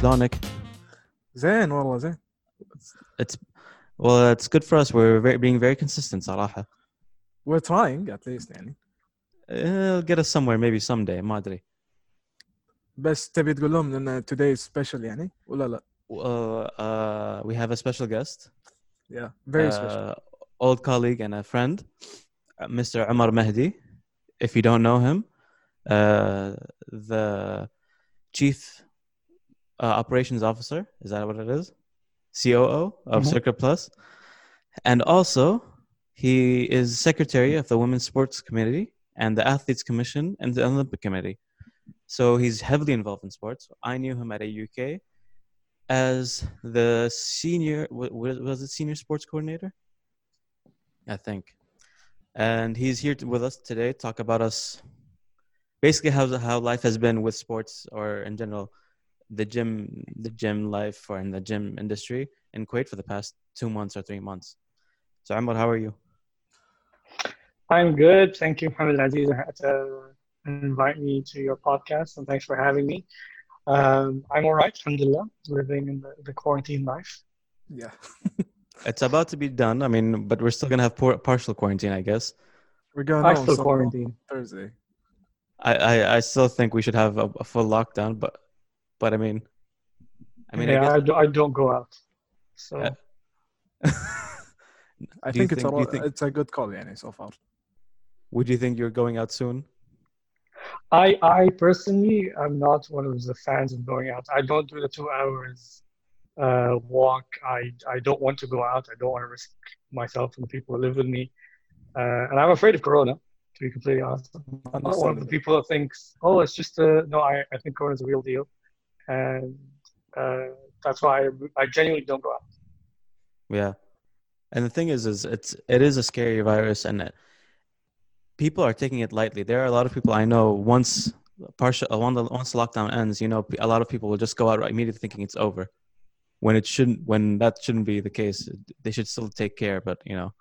شلونك زين والله زين it's well it's good for us we're very, being very consistent صراحة we're trying at least يعني it'll get us somewhere maybe someday ما ادري بس تبي تقول لهم ان today is special يعني ولا لا uh, uh, we have a special guest yeah very special uh, old colleague and a friend uh, Mr. Umar Mehdi if you don't know him uh, the chief uh, operations officer is that what it is? COO of Mhm. Circuit Plus. And also he is secretary of the women's sports committee and the athletes commission and the olympic committee. So he's heavily involved in sports. I knew him at a uk as the senior wa- wa- was it senior sports coordinator? I think. And he's here to, with us today to talk about us basically how how life has been with sports or in general the gym the gym life or in the gym industry in Kuwait for the past two months or three months. So Amr, how are you? I'm good. Thank you, Mohammed Aziz, to invite me to your podcast, and thanks for having me. Um, I'm all right, alhamdulillah, living in the, the quarantine life. yeah It's about to be done. I mean, but we're still gonna have por- partial quarantine, I guess. we're going I on still quarantine. Thursday I I, I still think we should have a, a full lockdown, but but I mean, I mean, yeah, I, guess... I, don't, go out. So. Uh, I think, think it's a think... it's a good call, Yanni, so far. Would you think you're going out soon? I I personally am not one of the fans of going out. I don't do the two hours uh, walk. I I don't want to go out. I don't want to risk myself and the people who live with me. Uh, and I'm afraid of corona. To be completely honest, I'm not one of the people that thinks, "Oh, it's just a no." I I think corona's a real deal and uh, that's why I, I genuinely don't go out. Yeah, and the thing is, is it's it is a scary virus, and it, people are taking it lightly. There are a lot of people I know. Once partial, uh, when the, once the lockdown ends, you know, a lot of people will just go out right immediately thinking it's over, when it shouldn't. When that shouldn't be the case. They should still take care, but you know,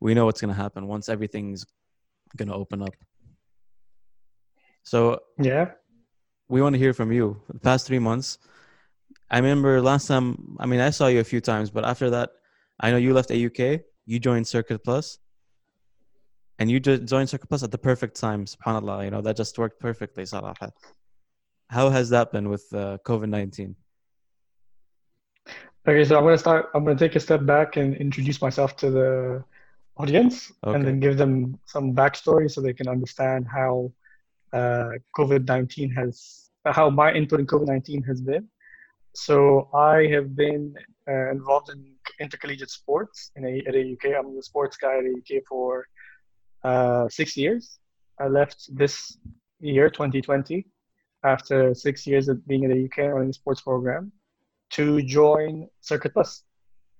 we know what's gonna happen once everything's gonna open up. So Yeah. We want to hear from you. The past three months, I remember last time. I mean, I saw you a few times, but after that, I know you left AUK. You joined Circuit Plus, and you joined Circuit Plus at the perfect time. Subhanallah, you know that just worked perfectly. Salaha. How has that been with uh, COVID nineteen? Okay, so I'm gonna start. I'm gonna take a step back and introduce myself to the audience, Okay. and then give them some backstory so they can understand how COVID-19 has, how my input in COVID-19 has been. So I have been uh, involved in intercollegiate sports in a, at AUK. I'm the sports guy at AUK for uh, six years. I left this year, 2020, after six years of being at AUK running the sports program to join Circuit Plus.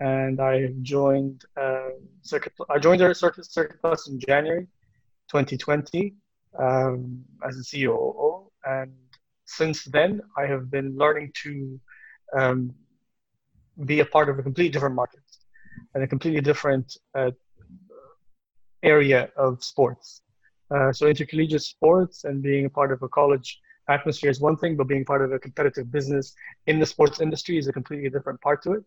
And I joined uh, Circuit. I joined Circuit Circuit Plus in January 2020 um, as a COO, and since then I have been learning to um, be a part of a completely different market and a completely different uh, area of sports. Uh, so intercollegiate sports and being a part of a college atmosphere is one thing, but being part of a competitive business in the sports industry is a completely different part to it.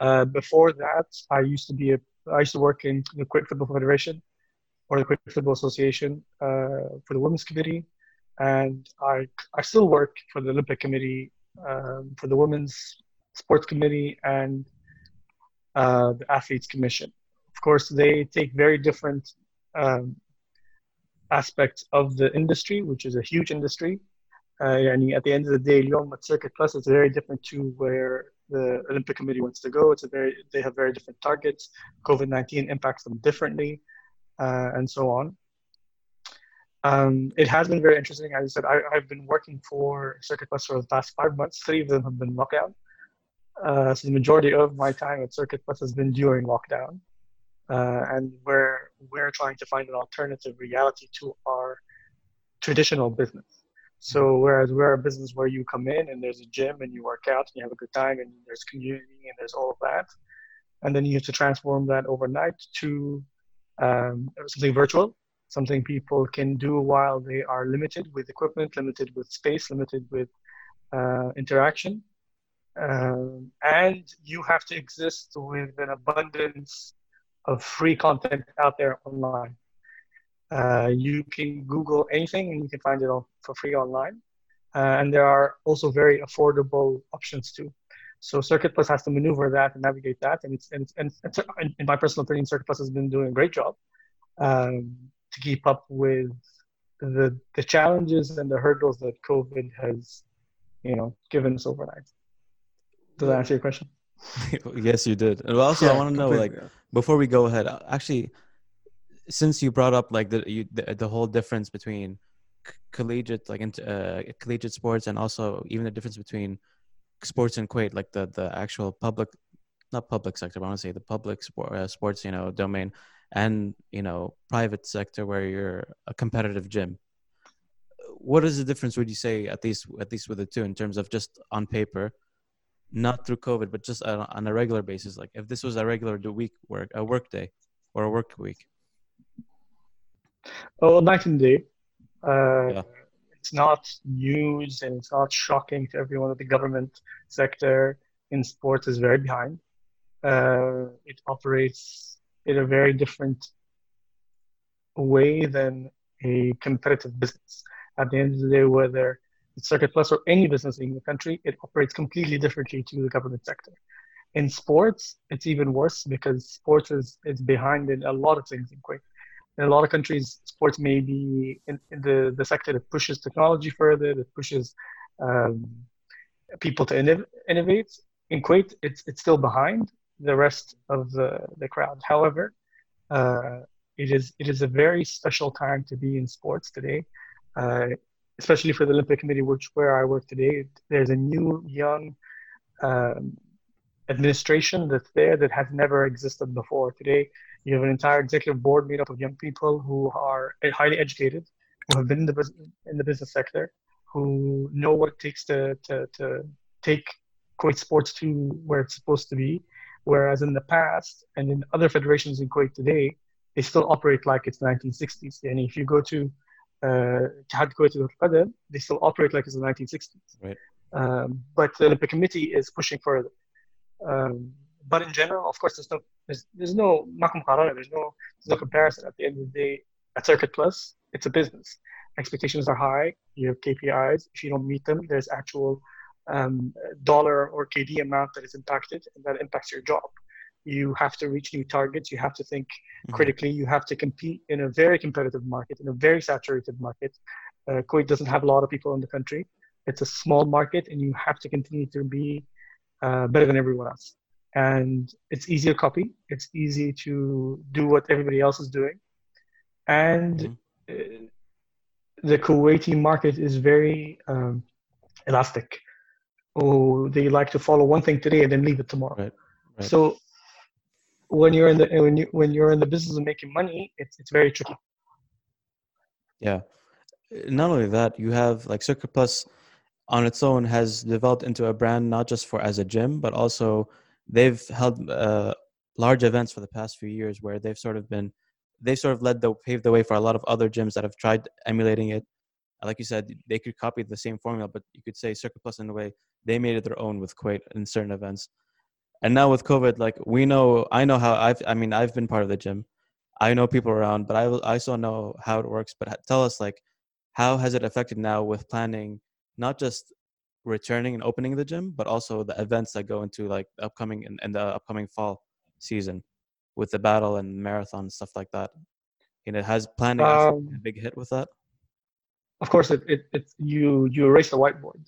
Uh, before that, I used to be a I used to work in the Kuwait Football Federation or the Kuwait Football Association uh, for the Women's Committee, and I I still work for the Olympic Committee um, for the Women's Sports Committee and uh, the Athletes Commission. Of course, they take very different um, aspects of the industry, which is a huge industry. Uh, and at the end of the day, Lyon Circuit Plus is very different to where the Olympic Committee wants to go. It's a very they have very different targets. COVID nineteen impacts them differently uh, and so on. Um, it has been very interesting. As I said, I, I've been working for Circuit Plus for the past five months. Three of them have been lockdown. Uh, so the majority of my time at Circuit Plus has been during lockdown, uh, and we're we're trying to find an alternative reality to our traditional business. So whereas we're a business where you come in and there's a gym and you work out and you have a good time and there's community and there's all of that, and then you have to transform that overnight to um, something virtual, something people can do while they are limited with equipment, limited with space, limited with uh, interaction, um, and you have to exist with an abundance of free content out there online. Uh, you can Google anything and you can find it all for free online. Uh, and there are also very affordable options too. So Circuit Plus has to maneuver that and navigate that. And it's, and, it's, and it's, in my personal opinion, Circuit Plus has been doing a great job um, to keep up with the, the challenges and the hurdles that COVID has, you know, given us overnight. Does that answer your question? yes, you did. And also, yeah, I want to know, like, yeah. before we go ahead, actually, since you brought up like the you, the, the whole difference between collegiate, like uh, collegiate sports, and also even the difference between sports in Kuwait, like the the actual public, not public sector, but I want to say the public sport, uh, sports, you know, domain, and you know, private sector where you're a competitive gym. What is the difference? Would you say at least at least with the two in terms of just on paper? not through COVID, but just on a regular basis. Like if this was a regular week work, a work day or a work week. Oh, night and day. Uh, yeah. It's not news and it's not shocking to everyone that the government sector in sports is very behind. Uh, it operates in a very different way than a competitive business. At the end of the day, whether it's Circuit Plus or any business in the country, it operates completely differently to the government sector. In sports, it's even worse because sports is, is behind in a lot of things in Kuwait. In a lot of countries, sports may be in, in the, the sector that pushes technology further, that pushes um, people to innov- innovate. In Kuwait, it's, it's still behind the rest of the, the crowd. However, uh, it is it is a very special time to be in sports today. Uh, especially for the Olympic Committee, which where I work today, there's a new young um, administration that's there that has never existed before. Today, you have an entire executive board made up of young people who are highly educated, who have been in the in the business sector, who know what it takes to to, to take Kuwait sports to where it's supposed to be. Whereas in the past and in other federations in Kuwait today, they still operate like it's the 1960s. And if you go to Ittihad Kuwait al they still operate like it's the 1960s. Right. Um, but the Olympic Committee is pushing further. Um, but in general, of course, there's no there's, there's no there's no there's no comparison. At the end of the day, at Circuit Plus, it's a business. Expectations are high. You have KPIs. If you don't meet them, there's actual um, dollar or KD amount that is impacted, and that impacts your job you have to reach new targets you have to think mm-hmm. critically you have to compete in a very competitive market in a very saturated market uh, kuwait doesn't have a lot of people in the country it's a small market and you have to continue to be uh, better than everyone else and it's easy to copy it's easy to do what everybody else is doing and mm-hmm. Uh, the kuwaiti market is very um, elastic oh they like to follow one thing today and then leave it tomorrow right. Right. so when you're in the when you when you're in the business of making money, it's it's very tricky. Yeah. Not only that, you have like Circuit Plus on its own has developed into a brand not just for as a gym, but also they've held uh, large events for the past few years where they've sort of been they sort of led the paved the way for a lot of other gyms that have tried emulating it. Like you said, they could copy the same formula, but you could say Circuit Plus in a way they made it their own with Kuwait in certain events. And now with covid like we know i know how i've i mean i've been part of the gym. I know people around but i i also know how it works. But tell us like how has it affected now with planning not just returning and opening the gym but also the events that go into like upcoming and in the upcoming fall season with the battle and marathon and stuff like that and it has planning um, a big hit with that of course it, it, it you you erase the whiteboard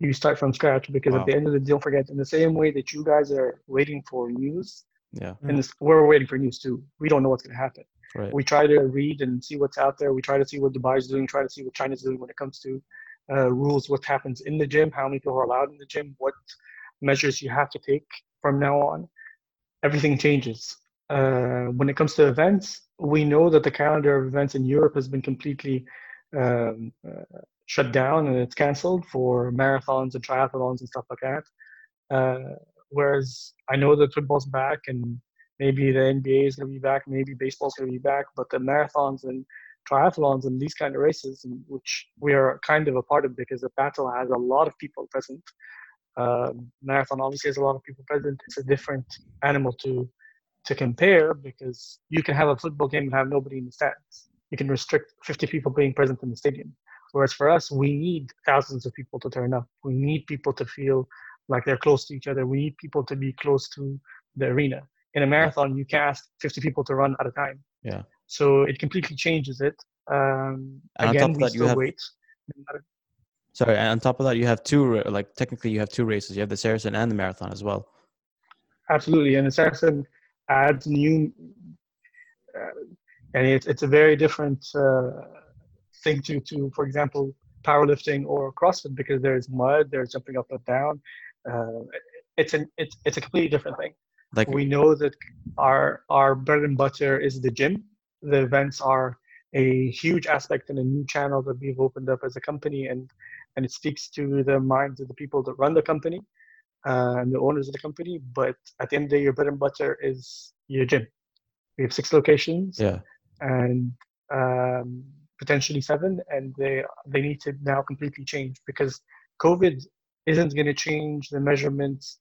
you start from scratch because wow. at the end of the day, don't forget in the same way that you guys are waiting for news. Yeah. And this, we're waiting for news too. We don't know what's going to happen. Right. We try to read and see what's out there. We try to see what Dubai is doing. Try to see what China's doing when it comes to uh, rules. What happens in the gym? How many people are allowed in the gym? What measures you have to take from now on? Everything changes. Uh, when it comes to events, we know that the calendar of events in Europe has been completely um, uh, shut down and it's canceled for marathons and triathlons and stuff like that. Uh, whereas I know that football's back and maybe the NBA is going to be back, maybe baseball's going to be back, but the marathons and triathlons and these kind of races, which we are kind of a part of because the battle has a lot of people present. Uh, marathon obviously has a lot of people present. It's a different animal to to compare because you can have a football game and have nobody in the stands. You can restrict 50 people being present in the stadium. Whereas for us, we need thousands of people to turn up. We need people to feel like they're close to each other. We need people to be close to the arena. In a marathon, you can ask 50 people to run at a time. Yeah. So it completely changes it. Um, And again, we you still have- wait. Sorry, and on top of that, you have two like technically you have two races. You have the Saracen and the marathon as well. Absolutely, and the Saracen adds new, uh, and it's it's a very different uh, thing to to, for example, powerlifting or CrossFit because there's mud, there's jumping up and down. Uh, it's an it's it's a completely different thing. Like we know that our our bread and butter is the gym. The events are a huge aspect and a new channel that we've opened up as a company, and and it speaks to the minds of the people that run the company uh, and the owners of the company. But at the end of the day, your bread and butter is your gym. We have six locations yeah, and um, potentially seven, and they they need to now completely change because COVID isn't going to change the measurements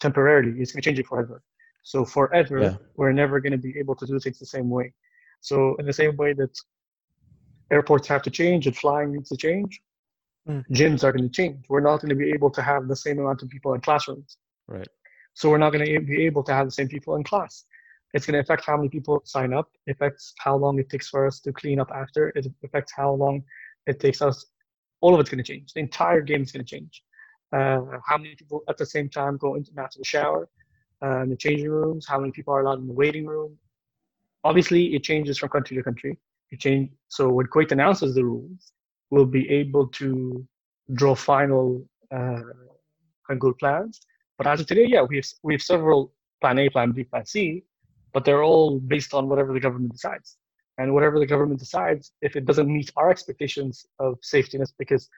temporarily. It's going to change it forever. So forever, Yeah. we're never going to be able to do things the same way. So in the same way that airports have to change and flying needs to change, Mm. gyms are going to change. We're not going to be able to have the same amount of people in classrooms. right. So we're not going to be able to have the same people in class. It's going to affect how many people sign up. It affects how long it takes for us to clean up after. It affects how long it takes us. All of it's going to change. The entire game is going to change. Uh, how many people at the same time go into after the shower, uh, in the changing rooms? How many people are allowed in the waiting room? Obviously, it changes from country to country. It change. So when Kuwait announces the rules, we'll be able to draw final uh, plans. But as of today, yeah, we have we have several plan A, plan B, plan C, but they're all based on whatever the government decides. And whatever the government decides, if it doesn't meet our expectations of safetiness, because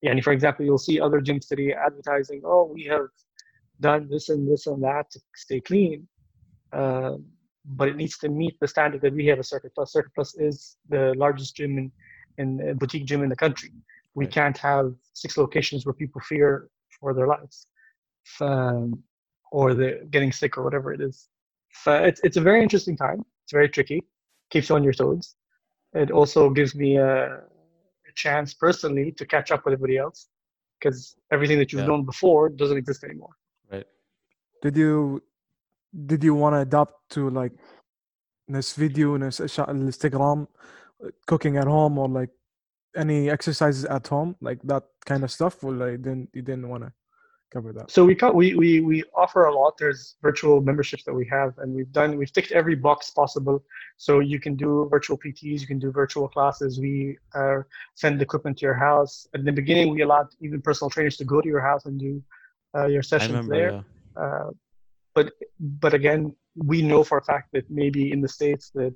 yeah, and for example, you'll see other gyms today advertising, oh, we have done this and this and that to stay clean. Um, but it needs to meet the standard that we have at Circuit Plus. Circuit Plus is the largest gym in, in uh, boutique gym in the country. We Right. can't have six locations where people fear for their lives um, or they're getting sick or whatever it is. So it's, it's a very interesting time. It's very tricky. Keeps you on your toes. It also gives me a, a chance personally to catch up with everybody else because everything that you've Yeah. known before doesn't exist anymore. Right. Did you did you want to adapt to like this video and Instagram uh, cooking at home or like any exercises at home like that kind of stuff or like didn't you didn't want to cover that So we cut, we, we we offer a lot. There's virtual memberships that we have, and we've done we've ticked every box possible. So you can do virtual PTs, you can do virtual classes. We uh, send equipment to your house. In the beginning, we allowed even personal trainers to go to your house and do uh, your sessions remember. there. Yeah. Uh, but but again, we know for a fact that maybe in the states that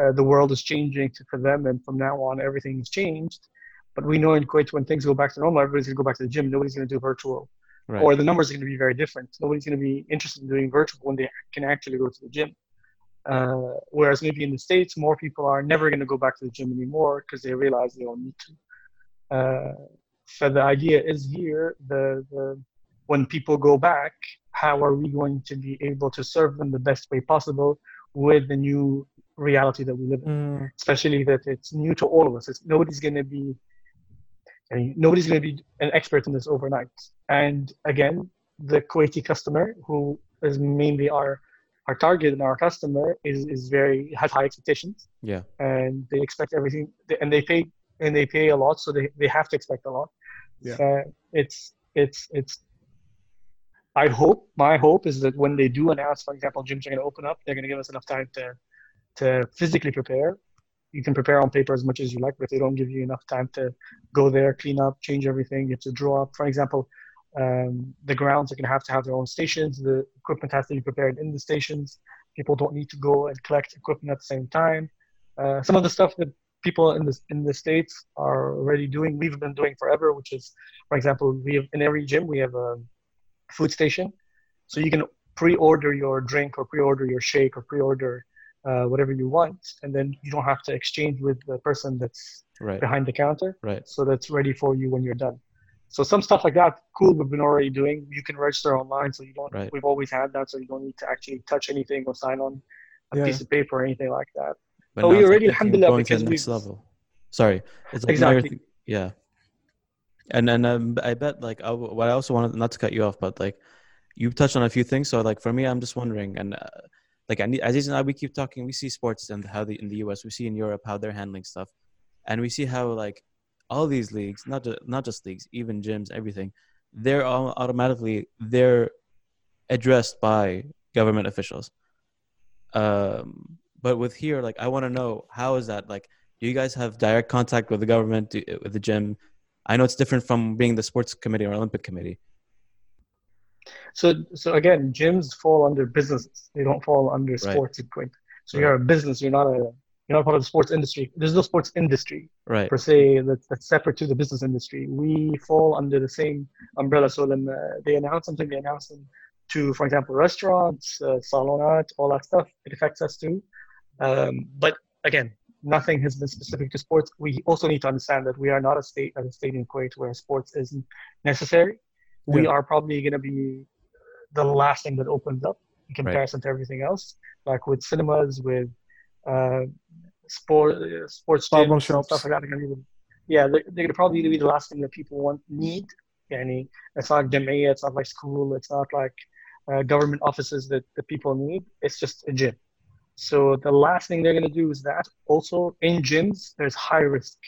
uh, the world is changing for them, and from now on everything's changed. But we know in Kuwait when things go back to normal, everybody's gonna go back to the gym. Nobody's gonna do virtual, Right. or the numbers are gonna be very different. Nobody's gonna be interested in doing virtual when they can actually go to the gym. Uh, whereas maybe in the states, more people are never gonna go back to the gym anymore because they realize they don't need to. Uh, so the idea is here the the when people go back, how are we going to be able to serve them the best way possible with the new reality that we live in? Mm, Especially that it's new to all of us. It's, nobody's going to be I mean, nobody's going to be an expert in this overnight. And again, the Kuwaiti customer, who is mainly our our target and our customer, is is very has high expectations yeah. and they expect everything and they pay and they pay a lot so they, they have to expect a lot Yeah. So it's it's it's i hope my hope is that when they do announce for example gyms are going to open up they're going to give us enough time to to physically prepare you can prepare on paper as much as you like but they don't give you enough time to go there clean up change everything you have to draw up for example um, the grounds are going to have to have their own stations the equipment has to be prepared in the stations people don't need to go and collect equipment at the same time uh, some of the stuff that people in the in the states are already doing, we've been doing forever. Which is, for example, we have in every gym we have a food station, so you can pre-order your drink or pre-order your shake or pre-order uh, whatever you want, and then you don't have to exchange with the person that's Right. behind the counter. Right. So that's ready for you when you're done. So some stuff like that, cool. We've been already doing. You can register online, so you don't. Right. We've always had that, so you don't need to actually touch anything or sign on a Yeah. piece of paper or anything like that. But But now we it's already, like alhamdulillah, going to the because next we've- level. Sorry, it's like now you're Exactly. thi- yeah. And then um, I bet like I, what I also wanted not to cut you off, but like you touched on a few things. So like for me, I'm just wondering, and uh, like I Aziz and I, we keep talking. We see sports and how the in the U.S. We see in Europe how they're handling stuff, and we see how like all these leagues, not just not just leagues, even gyms, everything, they're all automatically they're addressed by government officials. Um, but with here, like I want to know how is that like do you guys have direct contact with the government do, with the gym i know it's different from being the sports committee or olympic committee So, so again, gyms fall under businesses. They don't fall under sports in Kuwait. So you're a business. You're not a you're not part of the sports industry. There's no sports industry right per se that's, that's separate to the business industry. We fall under the same umbrella. So when uh, they announce something, they announce them to, for example, restaurants, uh, salonat, all that stuff. It affects us too. Um, but again, nothing has been specific to sports. We also need to understand that we are not a state, as a state in Kuwait where sports isn't necessary. We are probably going to be the last thing that opens up in comparison to everything else, like with cinemas, with uh, sport, uh, sports gyms, shops. stuff like that. They're gonna be yeah, they're, they're probably be the last thing that people want need. Yani, it's not jamia, it's not like school, it's not like uh, government offices that, that people need. It's just a gym. So the last thing they're gonna do is that. Also, in gyms, there's high risk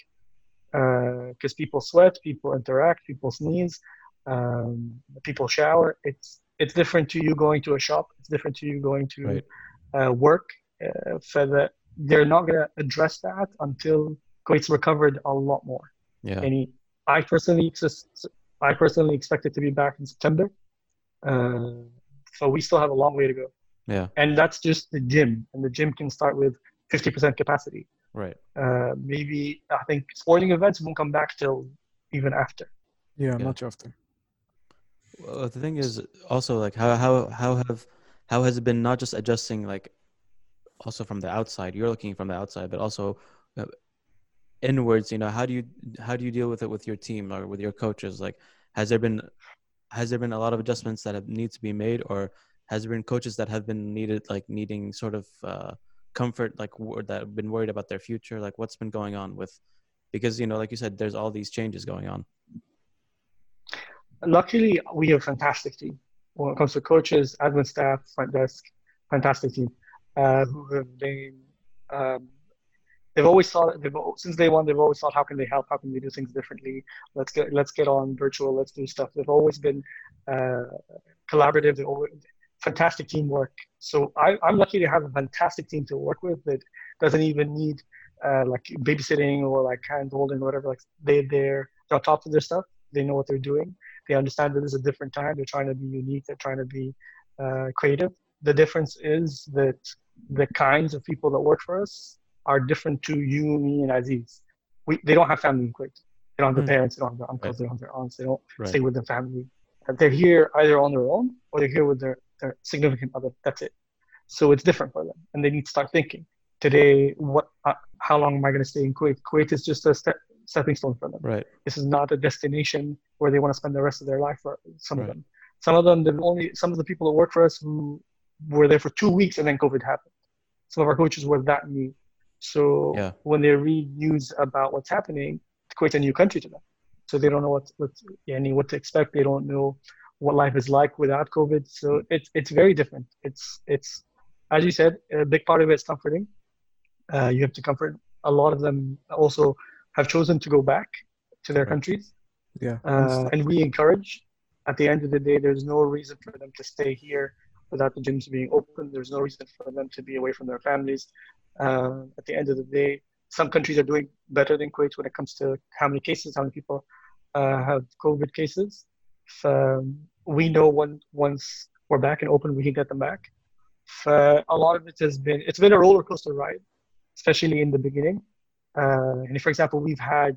because people sweat, people interact, people sneeze, um, people shower. It's it's different to you going to a shop. It's different to you going to Right. uh, work. Uh, for the, they're not going to address that until Kuwait's recovered a lot more. yeah And I personally, I personally expect it to be back in September. Uh, so we still have a long way to go. Yeah And that's just the gym, and the gym can start with 50% capacity. right Uh, maybe I think sporting events won't come back till even after. Yeah, Yeah. much often. well, the thing is also like how how how have how has it been not just adjusting like also from the outside you're looking from the outside but also uh, inwards you know how do you how do you deal with it with your team or with your coaches like has there been has there been a lot of adjustments that have need to be made or has there been coaches that have been needed like needing sort of uh comfort like wor- that have been worried about their future like what's been going on with because you know like you said there's all these changes going on Luckily, we have a fantastic team when it comes to coaches, admin staff, front desk. Fantastic team uh, who have been. Um, they've always thought they've since day one. They've always thought, how can they help? How can we do things differently? Let's get let's get on virtual. Let's do stuff. They've always been uh, collaborative. They always fantastic teamwork. So I, I'm lucky to have a fantastic team to work with that doesn't even need uh, like babysitting or like hand holding or whatever. Like they they're, they're on top of their stuff. They know what they're doing. They understand that this is a different time. They're trying to be unique. They're trying to be uh, creative. The difference is that the kinds of people that work for us are different to you, me, and Aziz. We, they don't have family in Kuwait. They don't have their Hmm. parents. They don't have their uncles. Right. They don't have their aunts. They don't Right. stay with their family. They're here either on their own or they're here with their, their significant other. That's it. So it's different for them, and they need to start thinking today. What? Uh, how long am I going to stay in Kuwait? Kuwait is just a step, stepping stone for them right this is not a destination where they want to spend the rest of their life for some of them some of them they've only some of the people that work for us who were there for two weeks and then covid happened some of our coaches were that new so Yeah. when they read news about what's happening kuwait's a new country to them so they don't know what what any what to expect they don't know what life is like without covid. So it's it's very different. It's it's as you said a big part of it is comforting. Uh, you have to comfort a lot of them also have chosen to go back to their countries. Yeah. uh, and we encourage at the end of the day there's no reason for them to stay here without the gyms being open. There's no reason for them to be away from their families. Uh, at the end of the day some countries are doing better than kuwait when it comes to how many cases how many people uh, have covid cases um, we know when once we're back and open we can get them back uh, a lot of it has been it's been a roller coaster ride especially in the beginning uh, and for example we've had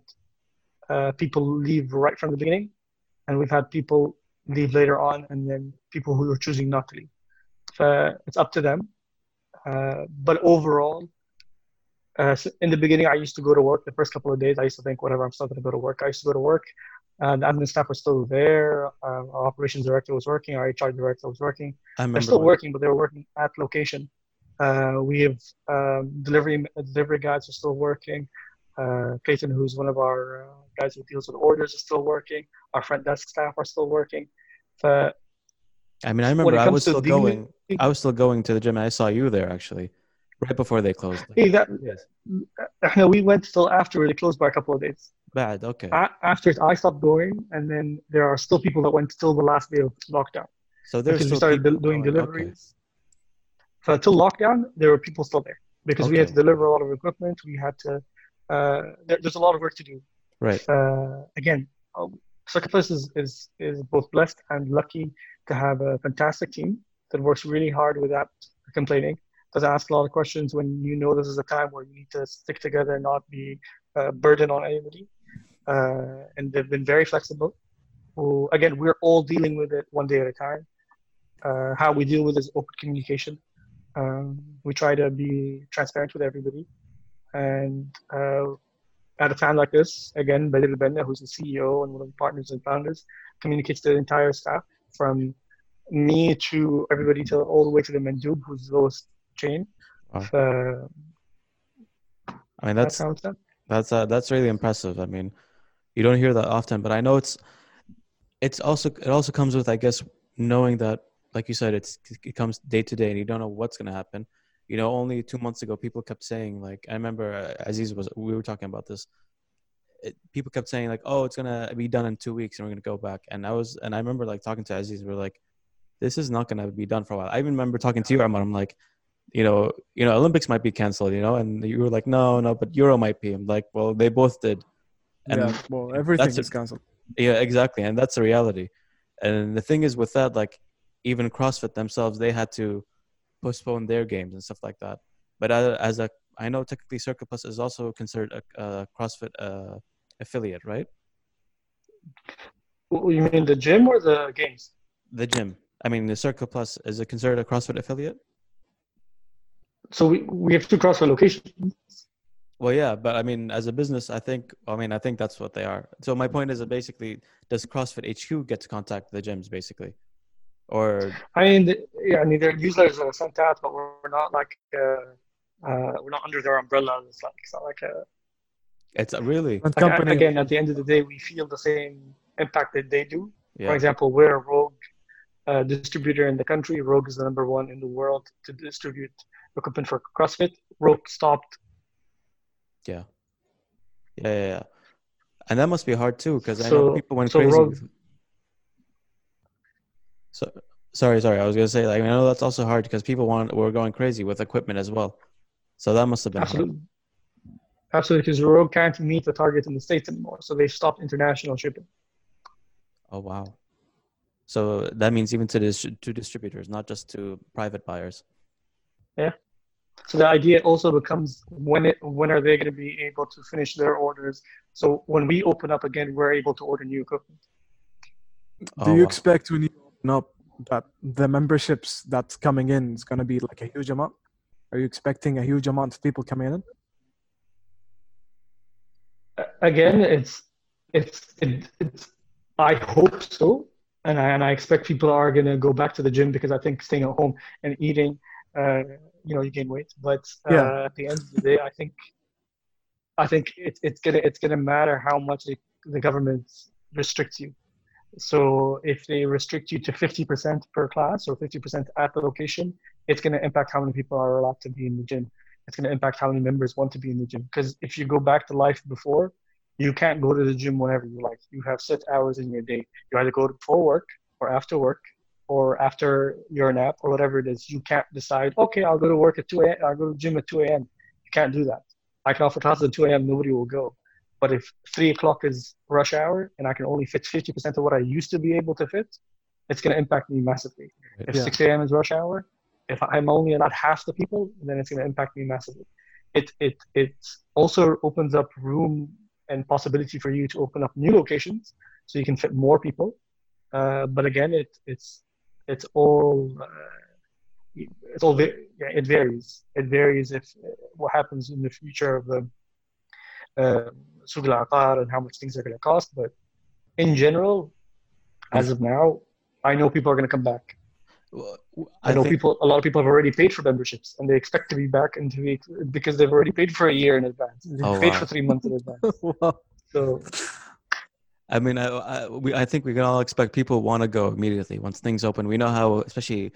uh, people leave right from the beginning, and we've had people leave later on, and then people who are choosing not to leave. Uh, it's up to them. Uh, but overall, uh, so in the beginning, I used to go to work. The first couple of days, I used to think, whatever, I'm still going to go to work. I used to go to work. And admin staff were still there. Uh, our operations director was working. Our HR director was working. They're still working, but they were working at location. Uh, we have um, delivery delivery guys are still working. Uh, Clayton, who's one of our uh, guys who deals with orders, is still working. Our front desk staff are still working. Uh, I mean, I remember I was still going. I was still going to the gym. and I saw you there actually, right before they closed. Like, that, yes. we went still after they closed by a couple of days. Bad. Okay. A- after I stopped going, and then there are still people that went till the last day of lockdown So there's because still we started doing going, okay. deliveries. So until lockdown, there were people still there because we had to deliver a lot of equipment. We had to. Uh, there, there's a lot of work to do. Right. Uh, again, um, Circus is, is is both blessed and lucky to have a fantastic team that works really hard without complaining. Does ask a lot of questions when you know this is a time where you need to stick together and not be a burden on anybody. Uh, and they've been very flexible. Well, again, we're all dealing with it one day at a time. Uh, how we deal with is open communication. Um, we try to be transparent with everybody. And uh, at a time like this, again, Badr Benna, who's the CEO and one of the partners and founders, communicates to the entire staff from me to everybody to all the way to the Mandub, who's the lowest chain. Wow. Uh, I mean, that's that's how it's done. That's uh, that's really impressive. I mean, you don't hear that often, but I know it's it's also it also comes with I guess knowing that like you said it's it comes day to day and you don't know what's going to happen. You know, only 2 months ago people kept saying like I remember uh, Aziz was we were talking about this. It, people kept saying like, "Oh, it's going to be done in 2 weeks and we're going to go back." And I was and I remember like talking to Aziz we're like this is not going to be done for a while. I even remember talking to you Amar I'm like you know, you know, Olympics might be canceled, you know, and you were like, no, no, but Euro might be. I'm like, well, they both did. And yeah, well, everything that's is cancelled. yeah, exactly, and that's the reality. And the thing is, with that, like, even CrossFit themselves, they had to postpone their games and stuff like that. But as, as a, I know technically Circuit Plus is also considered a, a CrossFit uh, affiliate, right? You mean the gym or the games? The gym. I mean, the Circuit Plus is it considered a CrossFit affiliate? So we, we have two CrossFit locations. Well, yeah, but I mean, as a business, I think, I mean, I think that's what they are. So my point is that basically, does CrossFit HQ get to contact the gyms, basically, or I mean, yeah, I mean, their newsletters are sent out, but we're not like, uh, uh, we're not under their umbrella. It's like, it's not like a, it's a really, like, company, again, at the end of the day, we feel the same impact that they do. For example, we're a Rogue uh, distributor in the country. Rogue is the number one in the world to distribute equipment for CrossFit. Rogue stopped. Yeah, yeah, yeah, yeah. And that must be hard too, because I know people went so crazy. Rogue- with- So, sorry, sorry, I was gonna say, like, I know that's also hard because people want were going crazy with equipment as well. So that must have been hard. Absolutely. Absolutely, because Rogue can't meet the target in the States anymore. So they've stopped international shipping. Oh wow. So that means even to dis- to distributors, not just to private buyers. So the idea also becomes when it when are they going to be able to finish their orders? So when we open up again, we're able to order new equipment. do Oh, you wow. expect when you open up that the memberships that's coming in is going to be like a huge amount? Are you expecting a huge amount of people coming in? Uh, Again, it's it's it, it's. I hope so, and I and I expect people are going to go back to the gym because I think staying at home and eating, uh, you know, you gain weight. But uh, Yeah. at the end of the day, I think I think it, it's gonna it's gonna matter how much the, the government restricts you. So if they restrict you to 50% per class or 50% at the location, it's going to impact how many people are allowed to be in the gym. It's going to impact how many members want to be in the gym. Because if you go back to life before, you can't go to the gym whenever you like. You have set hours in your day. You either go before work or after work or after your nap or whatever it is. You can't decide, okay, I'll go to work at 2 a.m. I'll go to the gym at 2 a.m. You can't do that. I can offer classes at 2 a.m. Nobody will go. But if 3 o'clock is rush hour and I can only fit 50% of what I used to be able to fit, it's going to impact me massively. If Yeah. 6 a.m. is rush hour, if I'm only allowed half the people, then it's going to impact me massively. It, it, it also opens up room and possibility for you to open up new locations so you can fit more people. Uh, but again, it, it's, it's all uh, it's all yeah, it varies. It varies if uh, what happens in the future of the suq uh, and how much things are going to cost. But in general, as of now, I know people are going to come back. Well, I, I, know think... people. A lot of people have already paid for memberships, and they expect to be back in to weeks because they've already paid for a year in advance. They've oh, paid wow. for three months in advance. So I mean, I, I, we, I think we can all expect people want to go immediately once things open. We know how, especially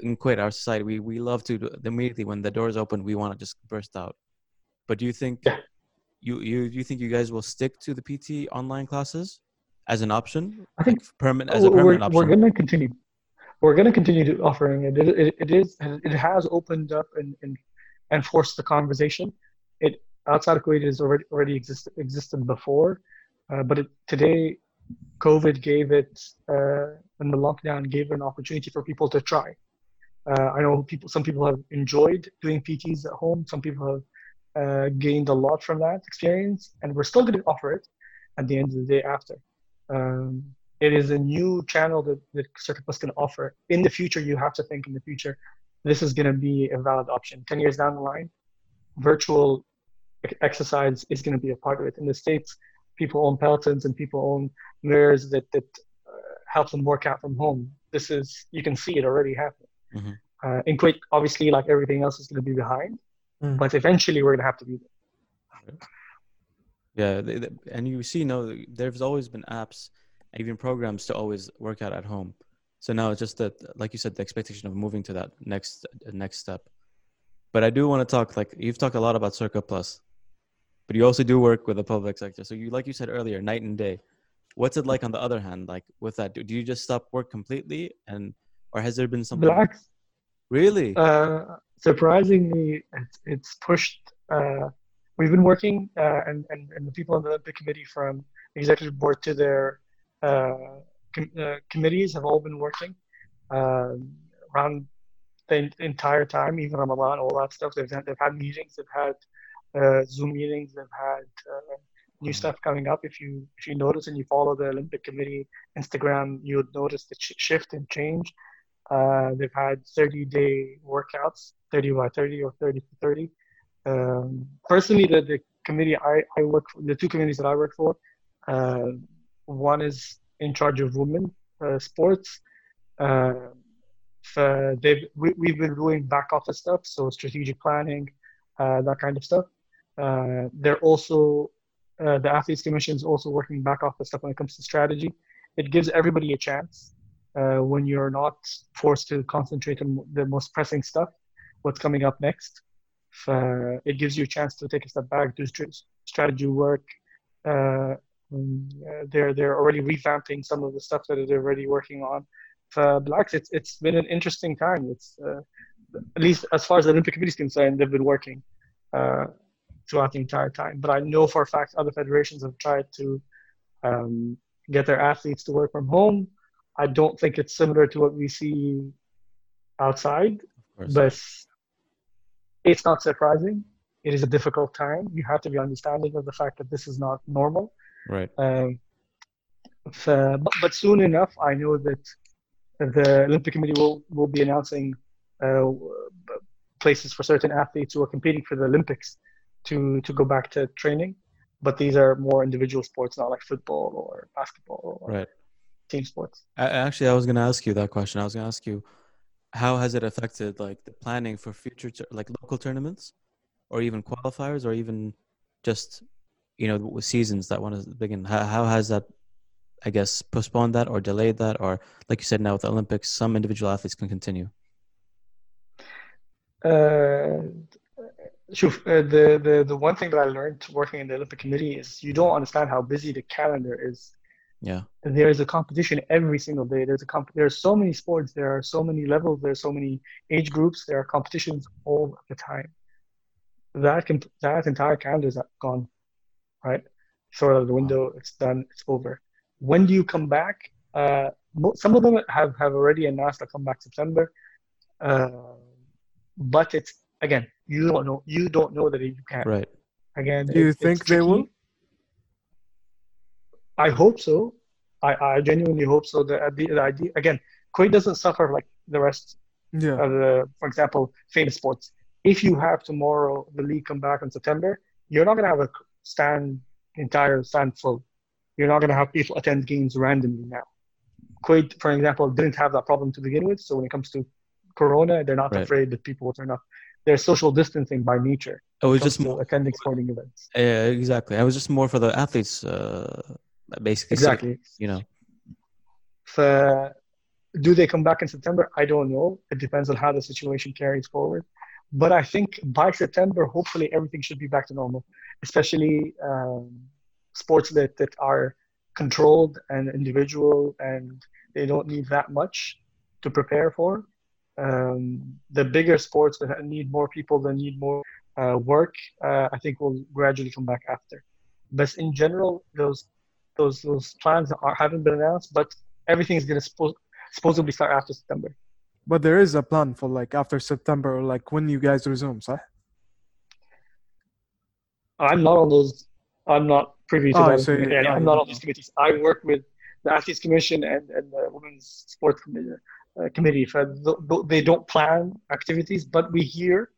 in Kuwait, our society, we, we love to do- immediately when the doors open, we want to just burst out. But do you think Yeah. you, you you think you guys will stick to the PT online classes as an option? I think Permanent as a we're, permanent we're going to continue. We're going to continue to offering it. It, it. it is. It has opened up and, and and forced the conversation. It outside of Kuwait has already already exist, existed before, uh, but it, today, COVID gave it uh, and the lockdown gave an opportunity for people to try. Uh, I know people. Some people have enjoyed doing PTs at home. Some people have uh, gained a lot from that experience, and we're still going to offer it at the end of the day after. Um, it is a new channel that, that Circuit Plus can offer. In the future, you have to think in the future, this is going to be a valid option. 10 years down the line, virtual exercise is going to be a part of it. In the States, people own Pelotons and people own mirrors that, that uh, help them work out from home. This is, you can see it already happening. Mhm. Uh, in Kuwait, obviously, like everything else is going to be behind, Mm. but eventually we're going to have to be there. Yeah, they, they- and you see, no, there's always been apps, even programs to always work out at home. So now it's just that, like you said, the expectation of moving to that next next step. But I do want to talk, like you've talked a lot about Circuit Plus, but you also do work with the public sector. So you, like you said earlier, night and day. What's it like on the other hand? Like with that, do, do you just stop work completely, and or has there been something? Black Really? Uh, surprisingly, it's, it's pushed. Uh, we've been working, uh, and, and, and the people on the Olympic Committee from executive board to their uh, com- uh, committees have all been working um around the entire time, even Ramadan, all that stuff. They've had, they've had meetings, they've had uh, Zoom meetings, they've had uh, new Mhm. stuff coming up. If you if you notice and you follow the Olympic Committee Instagram, you would notice the sh- shift and change. Uh, they've had 30 day workouts, 30 by 30 or 30 for 30. Um, personally, the, the committee I, I work for, the two committees that I work for, uh, one is in charge of women uh, sports. Uh, they've, we, we've been doing back office stuff, so strategic planning, uh, that kind of stuff. Uh, they're also, uh, the athletes commission is also working back office stuff when it comes to strategy. It gives everybody a chance uh, when you're not forced to concentrate on the most pressing stuff, what's coming up next. Uh, it gives you a chance to take a step back, do strategy work. Uh, um, uh, they're they're already revamping some of the stuff that they're already working on. For Blacks, it's it's been an interesting time. It's at least as far as the Olympic Committee is concerned, they've been working throughout the entire time. But I know for a fact other federations have tried to um, get their athletes to work from home. I don't think it's similar to what we see outside, but it's not surprising. It is a difficult time. You have to be understanding of the fact that this is not normal. right. Um, uh, but, but soon enough, I know that the Olympic Committee will, will be announcing uh, places for certain athletes who are competing for the Olympics to, to go back to training. But these are more individual sports, not like football or basketball or Right. team sports. Actually, I was going to ask you that question. I was going to ask you, how has it affected like the planning for future like local tournaments, or even qualifiers, or even just you know seasons that want to begin? How, how has that, I guess, postponed that or delayed that, or like you said now with the Olympics, some individual athletes can continue. Uh, Shuf, uh, the, the, the one thing that I learned working in the Olympic Committee is you don't understand how busy the calendar is. Yeah. There is a competition every single day. There's a comp- there are so many sports. There are so many levels. There are so many age groups. There are competitions all the time. That can that entire calendar is gone, right? Throw it of the window. Wow. It's done. It's over. When do you come back? Uh, some of them have have already announced they'll come back September, uh, but it's again you don't know. You don't know that you can. Right. Again, Do you it's- it's think they will? I hope so. I, I genuinely hope so. The, the, the idea again, Kuwait doesn't suffer like the rest Yeah. uh, the, for example, famous sports. If you have tomorrow the league come back in September, you're not going to have a stand entire stand full. You're not going to have people attend games randomly now. Kuwait, for example, didn't have that problem to begin with. So when it comes to Corona, they're not Right. afraid that people will turn up. They're social distancing by nature. It was just more, attending sporting events. yeah, exactly. I was just more for the athletes, uh, basically. so- Exactly. you know, So, do they come back in September? I don't know. It depends on how the situation carries forward. But I think by September, hopefully everything should be back to normal, especially um, sports that, that are controlled and individual and they don't need that much to prepare for. Um, the bigger sports that need more people, that need more uh, work, uh, I think will gradually come back after. But in general, those those those plans are, haven't been announced, but everything is going to suppo- supposedly start after September. But there is a plan for like after September, or like when you guys resume, صح? I'm not on those. I'm not privy to Oh, that. so you- information. yeah, I'm you not on these committees. I work with the Athletes Commission and, and the Women's Sports Committee. Uh, committee. For th- th- they don't plan activities, but we hear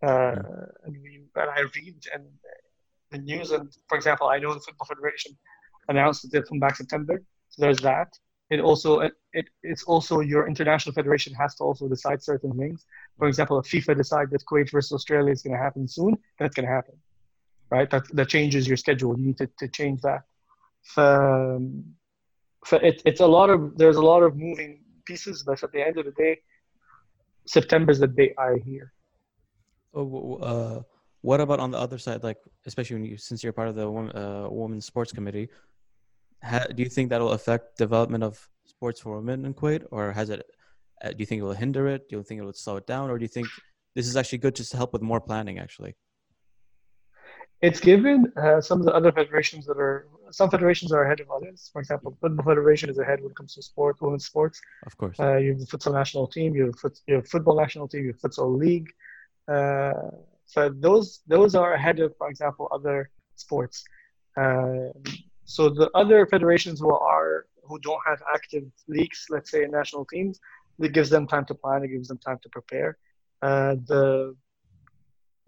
uh, and, we, and I read and the news. And for example, I know the Football Federation announced that they'll come back September. So there's that. It also it, it it's also your international federation has to also decide certain things. For example, if FIFA decide that Kuwait versus Australia is going to happen soon, that's going to happen, right? That that changes your schedule. You need to, to change that. Um, for it, it's a lot of there's a lot of moving pieces, but at the end of the day, September is the date I hear. Oh, uh, what about on the other side? Like, especially when you, since you're part of the uh, women's sports committee, ha, do you think that'll affect development of sports for women in Kuwait, or has it? Uh, do you think it will hinder it? Do you think it will slow it down, or do you think this is actually good just to help with more planning? Actually, It's given uh, some of the other federations that are some federations are ahead of others. For example, the Football Federation is ahead when it comes to sport, women's sports. of course. Uh, you have the futsal national team, you have, foot, you have football national team, you have futsal league. Uh, so those those are ahead of, for example, other sports. Uh, so the other federations who are who don't have active leagues, let's say national teams, it gives them time to plan. It gives them time to prepare. Uh, the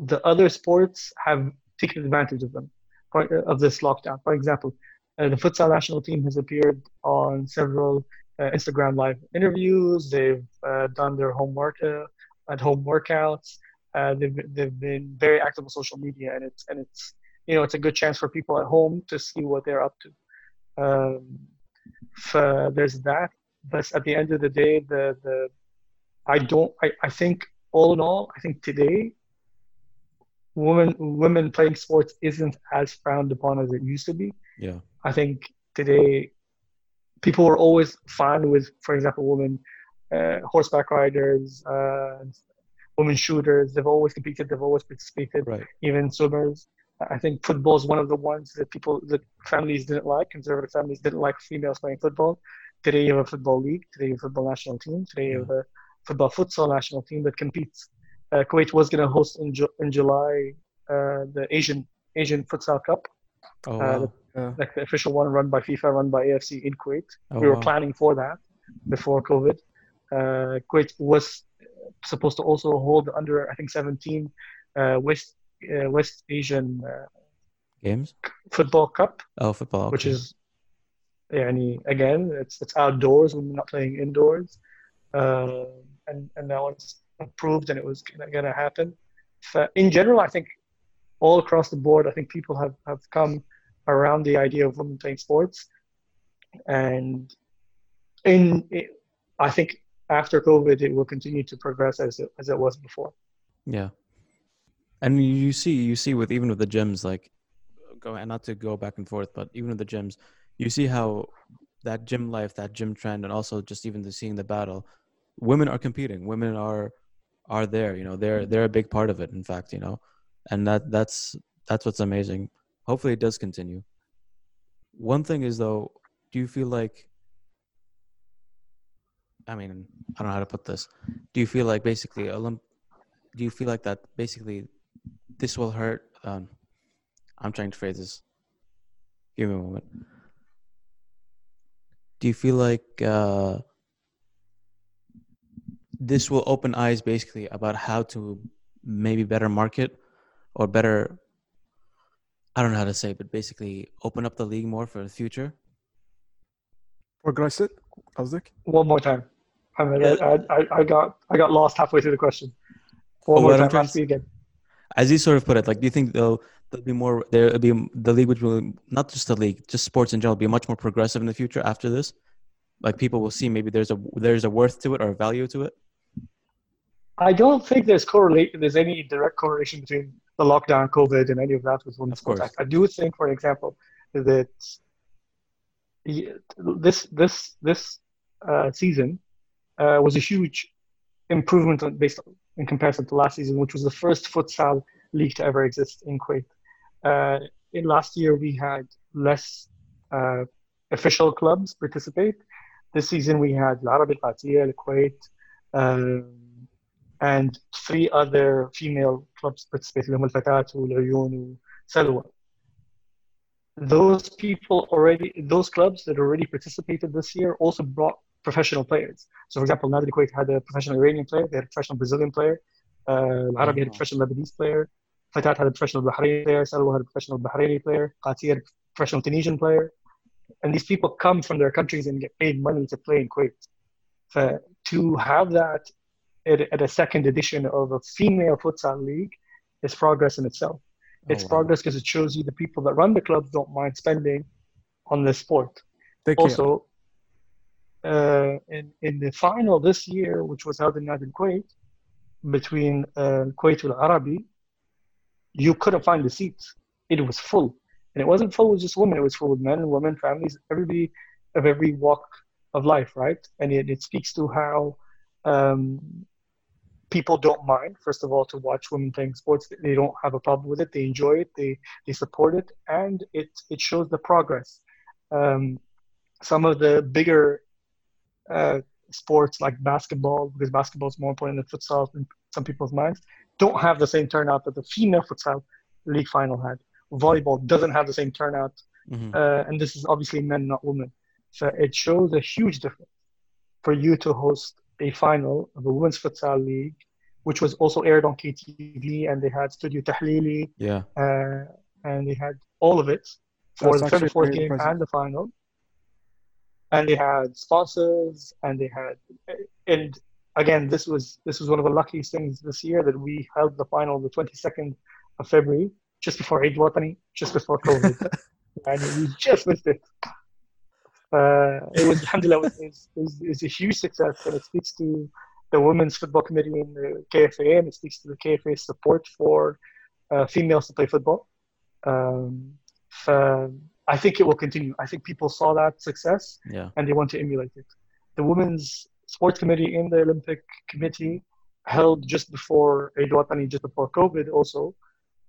the other sports have taken advantage of them of this lockdown. For example, uh, the futsal national team has appeared on several uh, Instagram live interviews. They've uh, done their homework uh, at home workouts. Uh, they've they've been very active on social media, and it's and it's you know it's a good chance for people at home to see what they're up to. Um, there's that, but at the end of the day, the the I don't I, I think all in all, I think today women women playing sports isn't as frowned upon as it used to be. Yeah. I think today people were always fine with, for example, women uh, horseback riders, uh, women shooters. They've always competed. They've always participated. Right. Even swimmers. I think football is one of the ones that people, that families didn't like. Conservative families didn't like females playing football. Today you have a football league. Today you have a football national team. Today you have a football futsal national team that competes uh, Kuwait was going to host in, Ju- in July uh, the Asian Asian Futsal Cup, oh, uh, wow. the, yeah. like the official one run by FIFA, run by AFC in Kuwait. Oh, we were wow. planning for that before COVID. Uh, Kuwait was supposed to also hold under I think 17 uh, West West Asian games football cup. Oh, football, okay. which is yeah, again, it's it's outdoors. We're not playing indoors, uh, and and now it's approved and it was going to happen. In general, I think all across the board, I think people have, have come around the idea of women playing sports. And in, it, I think after COVID, it will continue to progress as it, as it was before. Yeah. And you see, you see with even with the gyms, like go and not to go back and forth, but even with the gyms, you see how that gym life, that gym trend, and also just even the seeing the battle, women are competing. Women are are there. You know, they're they're a big part of it. In fact, you know, and that that's that's what's amazing. Hopefully, it does continue. One thing is though, do you feel like? I mean, I don't know how to put this. Do you feel like basically Olymp? Do you feel like that basically this will hurt? Um, I'm trying to phrase this. Give me a moment. Do you feel like uh, this will open eyes basically about how to maybe better market or better I don't know how to say, but basically open up the league more for the future. Progress it, One more time. I, mean, yeah. I, I, I, got I got lost halfway through the question. One oh, more time. Ask again. As you sort of put it, like, do you think there'll be more? There'll be the league, which will not just the league, just sports in general, be much more progressive in the future after this. Like people will see maybe there's a there's a worth to it or a value to it. I don't think there's correlate. There's any direct correlation between the lockdown, COVID, and any of that with women's sports. I, do think, for example, that this this this uh, season uh, was a huge improvement on, based on, in comparison to last season, which was the first futsal league to ever exist in Kuwait. Uh, in last year, we had less uh, official clubs participate. This season, we had Al Arabi, Al Qadsiya, Al Kuwait, um, and three other female clubs participated, هم الفتاة والعيون Salwa. Those people already, those clubs that already participated this year also brought professional players. So for example, Nadi Kuwait had a professional Iranian player, they had a professional Brazilian player, uh, Al-Arabi had a mm-hmm. professional Lebanese player, Fatat had a professional Bahraini player, Salwa had a professional Bahraini player, Qati had a professional Tunisian player. And these people come from their countries and get paid money to play in Kuwait. So to have that at, at a second edition of a female futsal league is progress in itself. Oh, It's wow. progress because it shows you the people that run the clubs don't mind spending on this sport. Also, uh, in in the final this year, which was held in Nadi Kuwait, between uh, Kuwait and Arabi, you couldn't find the seats. It was full, and it wasn't full with just women. It was full with men, women, families, everybody of every walk of life, right? And it, it speaks to how um, people don't mind, first of all, to watch women playing sports. They don't have a problem with it. They enjoy it. They they support it, and it it shows the progress. Um, some of the bigger uh, sports like basketball, because basketball is more important than futsal in some people's minds, don't have the same turnout that the female futsal league final had. Volleyball doesn't have the same turnout, Mhm. uh, and this is obviously men, not women. So it shows a huge difference for you to host a final of the women's futsal league, which was also aired on KTV, and they had Studio Tahlili, Yeah. uh, and they had all of it for That's the actually third, fourth very game impressive. and the final. And they had sponsors, and they had, and again, this was this was one of the luckiest things this year that we held the final the 22nd of February, just before Eid Watani, just before COVID, and we just missed it. Uh, it was, alhamdulillah, it was, it, was, it was a huge success, and it speaks to the Women's Football Committee in the KFA, and it speaks to the KFA support for uh, females to play football. Um, so I think it will continue. I think people saw that success Yeah. and they want to emulate it. The Women's Sports Committee in the Olympic Committee held just before Eid Watani, just before COVID also,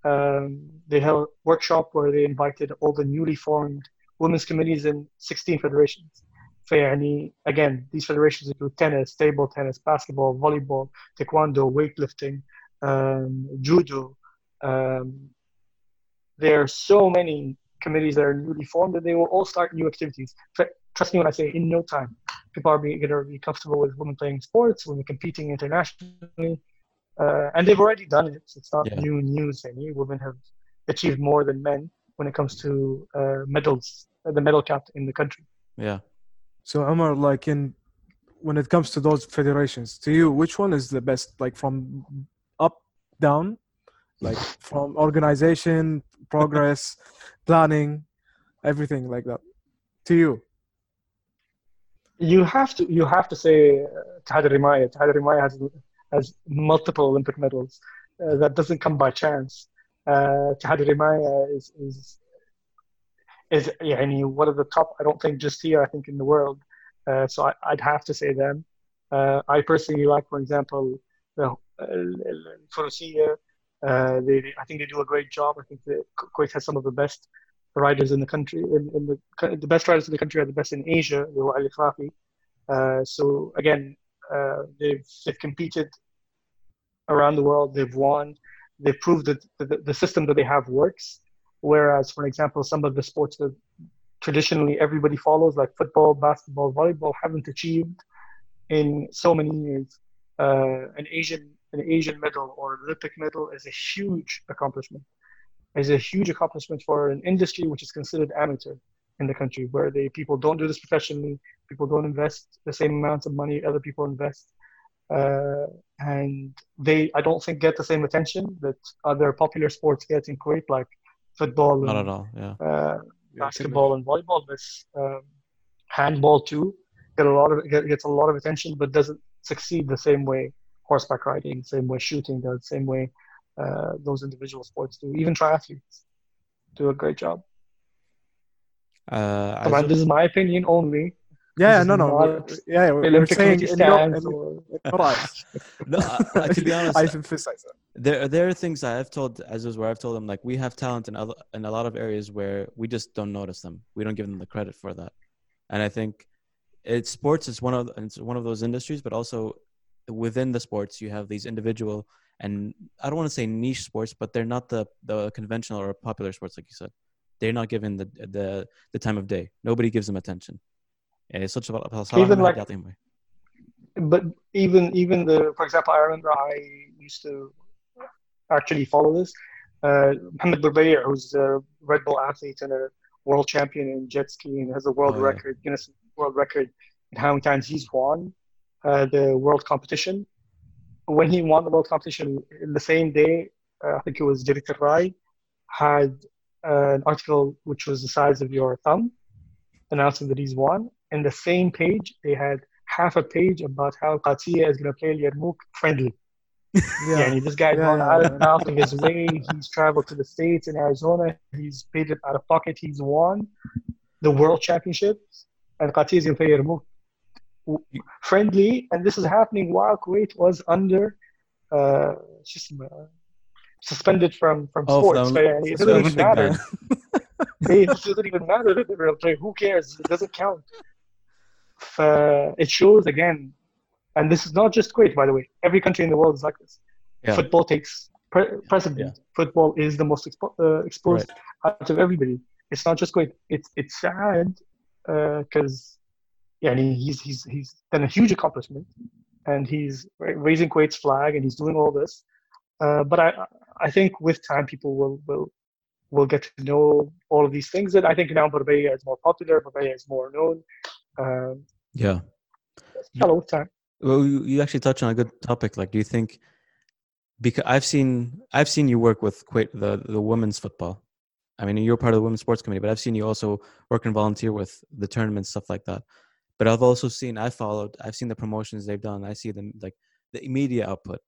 um, they held a workshop where they invited all the newly formed women's committees in 16 federations. فيعني, again, these federations include tennis, table tennis, basketball, volleyball, taekwondo, weightlifting, um, judo. Um, there are so many committees that are newly formed that they will all start new activities. F- Trust me when I say in no time, people are going to be comfortable with women playing sports, women competing internationally. Uh, and they've already done it. It's not Yeah. new news. Any women have achieved more than men when it comes to uh, medals, uh, the medal count in the country. Yeah. So Omar, like in when it comes to those federations, to you, which one is the best? Like from up down, like from organization, progress, planning, everything like that. To you, You have to you have to say uh, Tahad Rimaya. Tahad Rimaya has has multiple Olympic medals. Uh, that doesn't come by chance. Uh, Tahad Rimaya is is is يعني one of the top. I don't think just here. I think in the world. Uh, so I, I'd have to say them. Uh, I personally like, for example, the uh, Furusiyya. Uh, they, I think they do a great job. I think that Kuwait has some of the best riders in the country. In, in the the best riders in the country are the best in Asia. They were Ali Fafi. Uh, so again, uh, they've they've competed around the world. They've won. They've proved that the, the system that they have works. Whereas, for example, some of the sports that traditionally everybody follows, like football, basketball, volleyball, haven't achieved in so many years. uh, an Asian an Asian medal or Olympic medal is a huge accomplishment. Is a huge accomplishment for an industry which is considered amateur in the country, where they people don't do this professionally. People don't invest the same amount of money other people invest, uh, and they I don't think get the same attention that other popular sports get in Kuwait, like football, Not and, at all. Yeah. uh, basketball and volleyball. But um, handball too get a lot of get, gets a lot of attention, but doesn't succeed the same way horseback riding, same way shooting does, same way uh, those individual sports do. Even triathletes do a great job. Uh, Come on, this is my opinion only. Yeah, no, no. not Yeah, we're, we're saying in your, stands in or your eyes. no, uh, to be honest, I emphasize that. there there are things I've told Aziz where I've told them like we have talent in other in a lot of areas where we just don't notice them. We don't give them the credit for that. And I think it's sports is one of it's one of those industries, but also within the sports you have these individual and I don't want to say niche sports, but they're not the the conventional or popular sports like you said. They're not given the the the time of day. Nobody gives them attention. Eh, such a pasaran even like, but even even the for example, Ireland. I used to actually follow this. Uh, Mohammed Burbayr, who's a Red Bull athlete and a world champion in jet skiing, has a world oh, record, yeah. Guinness World Record, in how many times he's won uh, the world competition. When he won the world competition, the same day, uh, I think it was Jerry Rai, had uh, an article which was the size of your thumb announcing that he's won in the same page, they had half a page about how Qadsiya is going to play Yarmouk friendly. Yeah. yeah this guy's yeah, gone yeah, out yeah. and out his way. He's traveled to the States in Arizona. He's paid it out of pocket. He's won the world championships, And Qadsiya is going to play Yarmouk friendly. And this is happening while Kuwait was under uh, just, uh, suspended from, from oh, sports. From, it doesn't even matter. it doesn't even matter. Who cares? It doesn't count. Uh, it shows again, and this is not just Kuwait, by the way. Every country in the world is like this. Yeah. Football takes pre- precedent. Football is the most expo- uh, exposed out of everybody. It's not just Kuwait. It's it's sad because yeah, and he's he's he's done a huge accomplishment, and he's raising Kuwait's flag, and he's doing all this. Uh, but I I think with time people will will will get to know all of these things. And I think now Barbaya is more popular. Barbaya is more known. Um, Yeah. hello, time. Well, you, you actually touched on a good topic. Like, do you think? Because I've seen I've seen you work with Kuwait, the the women's football. I mean, you're part of the women's sports committee, but I've seen you also work and volunteer with the tournaments, stuff like that. But I've also seen, I followed, I've seen the promotions they've done. I see them like the media output.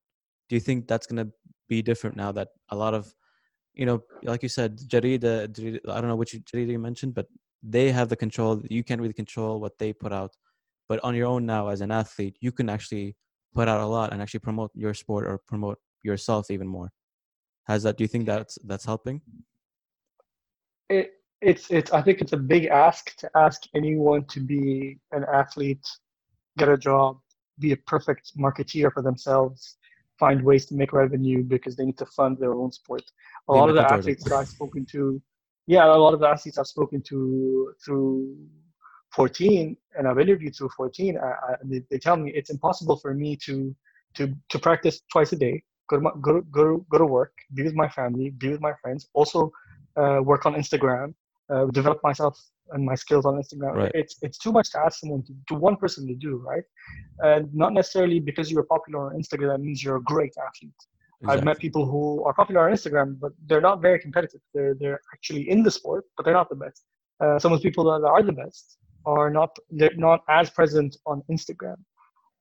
Do you think that's going to be different now that a lot of, you know, like you said, Jarida, Jarida I don't know which Jarida you mentioned, but they have the control. You can't really control what they put out. But on your own now, as an athlete, you can actually put out a lot and actually promote your sport or promote yourself even more. Has that? Do you think that's that's helping? It, it's it's. I think it's a big ask to ask anyone to be an athlete, get a job, be a perfect marketeer for themselves, find ways to make revenue because they need to fund their own sport. A lot of the athletes that I've spoken to, yeah, a lot of the athletes I've spoken to through 14 and I've interviewed through 14, I, I, they, they tell me it's impossible for me to to to practice twice a day, go to my, go to, go to, go to work, be with my family, be with my friends, also uh, work on Instagram, uh, develop myself and my skills on Instagram. Right. It's it's too much to ask someone to, to one person to do, right? And not necessarily because you're popular on Instagram that means you're a great athlete. I've met people who are popular on Instagram, but they're not very competitive. They're they're actually in the sport, but they're not the best. Uh, some of the people that are the best are not they're not as present on Instagram.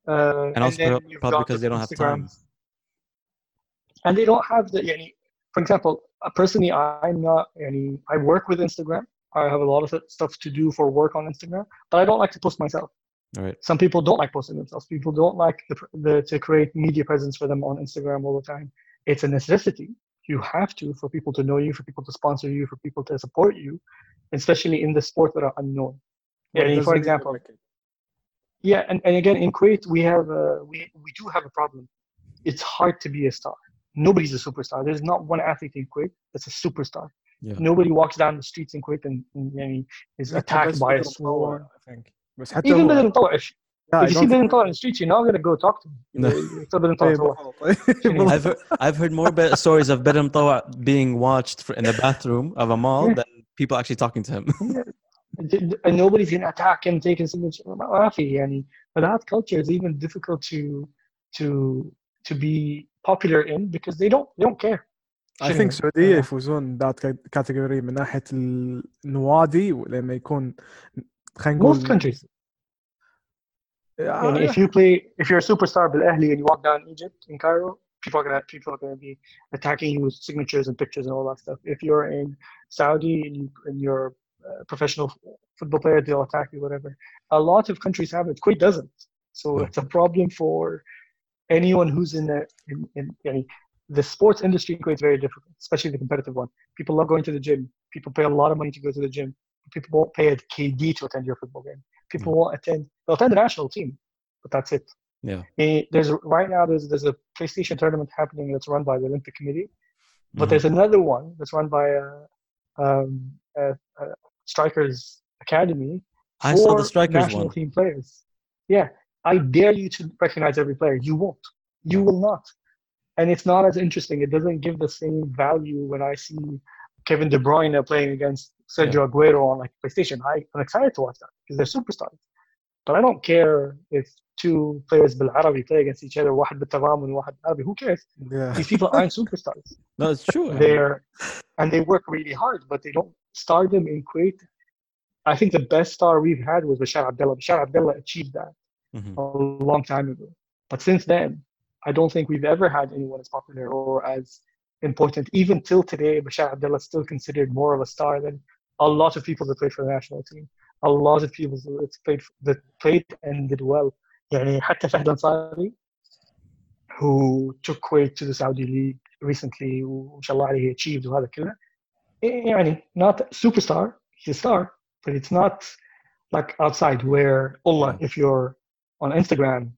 Uh, And also then probably because the they don't have time. And they don't have the. Yani, for example, uh, personally, I'm not. Yani, I work with Instagram. I have a lot of stuff to do for work on Instagram, but I don't like to post myself Right. Some people don't like posting themselves. People don't like the, the, to create media presence for them on Instagram all the time. It's a necessity. You have to for people to know you, for people to sponsor you, for people to support you, especially in the sports that are unknown. Yeah, for example. Yeah, and, and again in Kuwait we have a, we we do have a problem. It's hard to be a star. Nobody's a superstar. There's not one athlete in Kuwait that's a superstar. Yeah. Nobody walks down the streets in Kuwait and, and, and is attacked by a swarm. I think بس حتى ايفن بدل نطلع if you see the street, you're not going to go talk to him. I've, heard, I've heard more be- stories of Bader Mutawa being watched for, in the bathroom of a mall yeah. than people actually talking to him. yeah. Nobody's going to attack him, take his signature. يعني, but that culture is even difficult to to to be popular in because they don't they don't care. I think السعوديه يفوزون ذات كاتيجوري من ناحيه النوادي لما يكون خلينا نقول Most countries. آه، And if you play, if you're a superstar بالأهلي and you walk down Egypt in Cairo, people are gonna people are gonna be attacking you with signatures and pictures and all that stuff. If you're in Saudi and, you, and you're a professional football player, they'll attack you, whatever. A lot of countries have it. Kuwait doesn't. So Hmm. it's a problem for anyone who's in the in, in يعني, the sports industry in Kuwait is very difficult, especially the competitive one. People love going to the gym. People pay a lot of money to go to the gym. People won't pay a KD to attend your football game. People won't attend. They'll attend the national team, but that's it. Yeah. Eh, there's right now there's there's a PlayStation tournament happening that's run by the Olympic Committee, but Mhm. there's another one that's run by a, um, a, a Strikers Academy I saw the strikers national one. team players. Yeah, I dare you to recognize every player. You won't. You will not. And it's not as interesting. It doesn't give the same value when I see Kevin De Bruyne playing against Sergio Aguero on like PlayStation. I, I'm excited to watch that because they're superstars. But I don't care if two players بالعربي play against each other. واحد بالتضامن وواحد بالعربي. Who cares? yeah. These people aren't superstars. No, it's true. They're and they work really hard, but they don't stardom in Kuwait. I think the best star we've had was Bashar Abdullah. Bashar Abdullah achieved that Mhm. a long time ago. But since then, I don't think we've ever had anyone as popular or as important. Even till today, Bashar Abdullah is still considered more of a star than a lot of people that played for the national team. A lot of people that played that played and did well. يعني حتى فهد Ansari, who took Kuwait to the Saudi League recently وما شاء الله عليه he achieved وهذا كله يعني not superstar he's a star but it's not like outside where Allah if you're on Instagram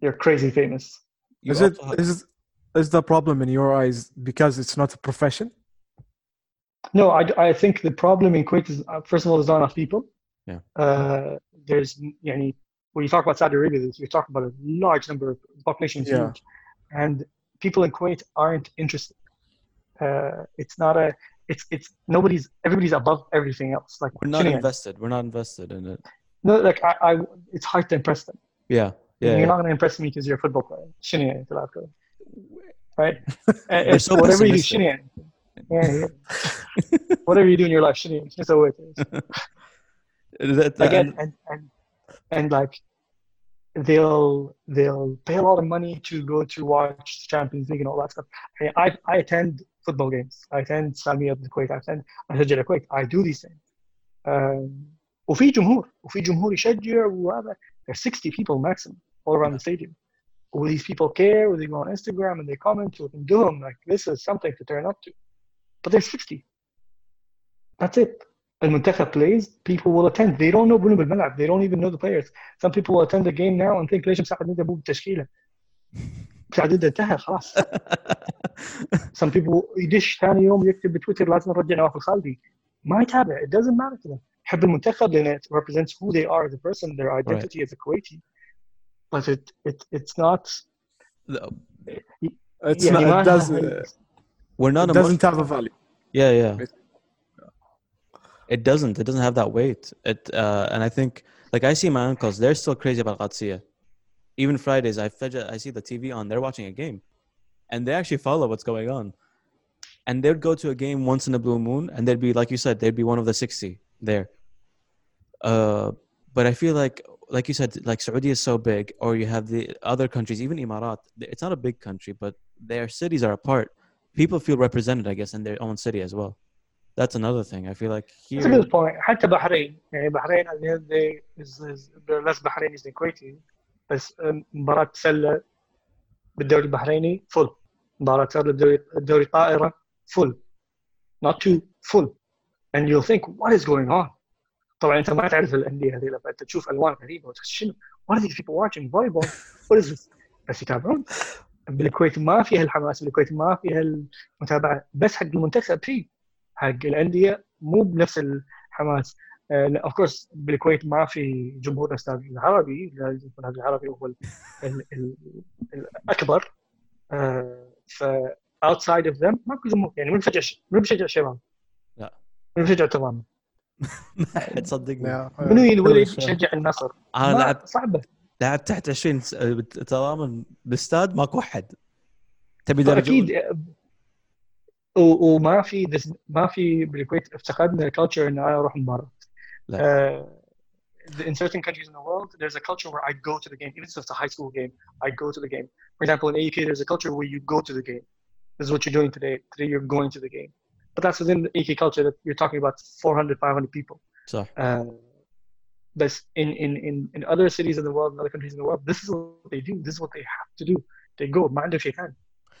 you're crazy famous You is it also have- is is the problem in your eyes because it's not a profession? No, I, I think the problem in Kuwait is uh, first of all there's not enough people. Yeah. Uh, there's you know, when you talk about Saudi Arabia, you talk about a large number of population, yeah. Huge, and people in Kuwait aren't interested. Uh, it's not a it's it's nobody's everybody's above everything else. Like we're not invested. We're not invested in it. No, like I, I it's hard to impress them. Yeah. Yeah, you're yeah. not going to impress me because you're a football player Right? And We're it's so whatever you do, pessimistic. شنو يعني؟ Yeah, yeah. whatever you do in your life, شنو يعني؟ شنو سويت؟ That- Again, and- and and and like they'll they'll pay a lot of money to go to watch the Champions League and all that stuff. I I, I attend football games. I attend Salmiya of the Kuwait. I attend أشجع الكويت. I do these things. Um, وفي جمهور وفي جمهور يشجع وهذا there's 60 people maximum all around the stadium. Will these people care? Will they go on Instagram and they comment to them? Like this is something to turn up to. But there's 60. That's it. المنتخب plays, people will attend. They don't know بنو بالملعب. They don't even know the players. Some people will attend the game now and think ليش مساعد ندى ابوه بالتشكيله؟ مساعد ندى انتهى خلاص. Some people يدش ثاني يوم يكتب بتويتر لازم نرجع نواف الخالدي. ما يتابع. It doesn't matter to them. يحب المنتخب لان it represents who they are as a person, their identity as a Kuwaiti. but it, it it's not. No. It's yeah, not. It doesn't. Have, uh, we're not. It doesn't have a value. Yeah, yeah. It doesn't. It doesn't have that weight. It uh, and I think like I see my uncles. They're still crazy about Qadsiya. Even Fridays, I I see the TV on. They're watching a game, and they actually follow what's going on. And they'd go to a game once in a blue moon, and they'd be like you said, they'd be one of the sixty there. Uh, but I feel like like you said, like Saudi is so big, or you have the other countries, even Emirat. It's not a big country, but their cities are apart. People feel represented, I guess, in their own city as well. That's another thing. I feel like here. That's a good point. حتى بحرين يعني بحرين at the end of the day is, is they're less Bahraini than Kuwaiti بس مباراة سلة بالدوري البحريني فل مباراة سلة بالدوري الدوري طائرة فل not two full and you'll think what is going on طبعا أنت ما تعرف الأندية هذه فانت تشوف ألوان غريبة وتحس شنو؟ What are these people watching? Volleyball. What is this? بس يتابعون. بالكويت ما فيها الحماس بالكويت ما فيها المتابعة. بس حق المنتخب في حق الأندية مو بنفس الحماس. اوف كورس بالكويت ما في جمهور الاستاد العربي. الجمهور العربي هو ال ال ال الأكبر. آه، ف outside of them ماكو جمهور. يعني من بشجع من بشجع شباب. لا. من بشجع تماما. ما حد صدقني منو ينولد. يشجع النصر أنا لعبت صعبه لعبت تحت 20 س- تماما بالاستاد ماكو احد تبي درجه أكيد وما في ما في بالكويت افتقدنا الكالتشر ان أنا أروح مباراه لا. Uh, in certain countries in the world, there's a culture where I go to the game, even if it's a high school game, I go to the game. For example, in AUK, there's a culture where you go to the game. This is what you're doing today. Today, you're going to the game. but that's within AUK culture that you're talking about 400, 500 people. So, uh, but in, in, in, in other cities in the world, in other countries in the world, this is what they do. This is what they have to do. They go, mind if you can.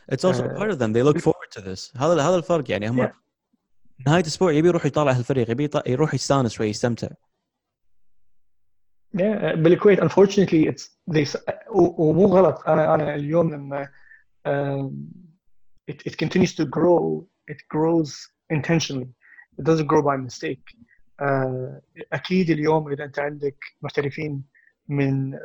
It's also uh, part of them. They look forward to this. هذا هذا الفرق يعني هم yeah. نهاية الأسبوع يبي يروح يطالع هالفريق يبي يروح يستانس شوي يستمتع. Yeah, uh, بالكويت unfortunately it's they ومو غلط انا انا اليوم لما um, it, it continues to grow it grows intentionally. It doesn't grow by mistake. Uh, أكيد اليوم إذا أنت عندك محترفين من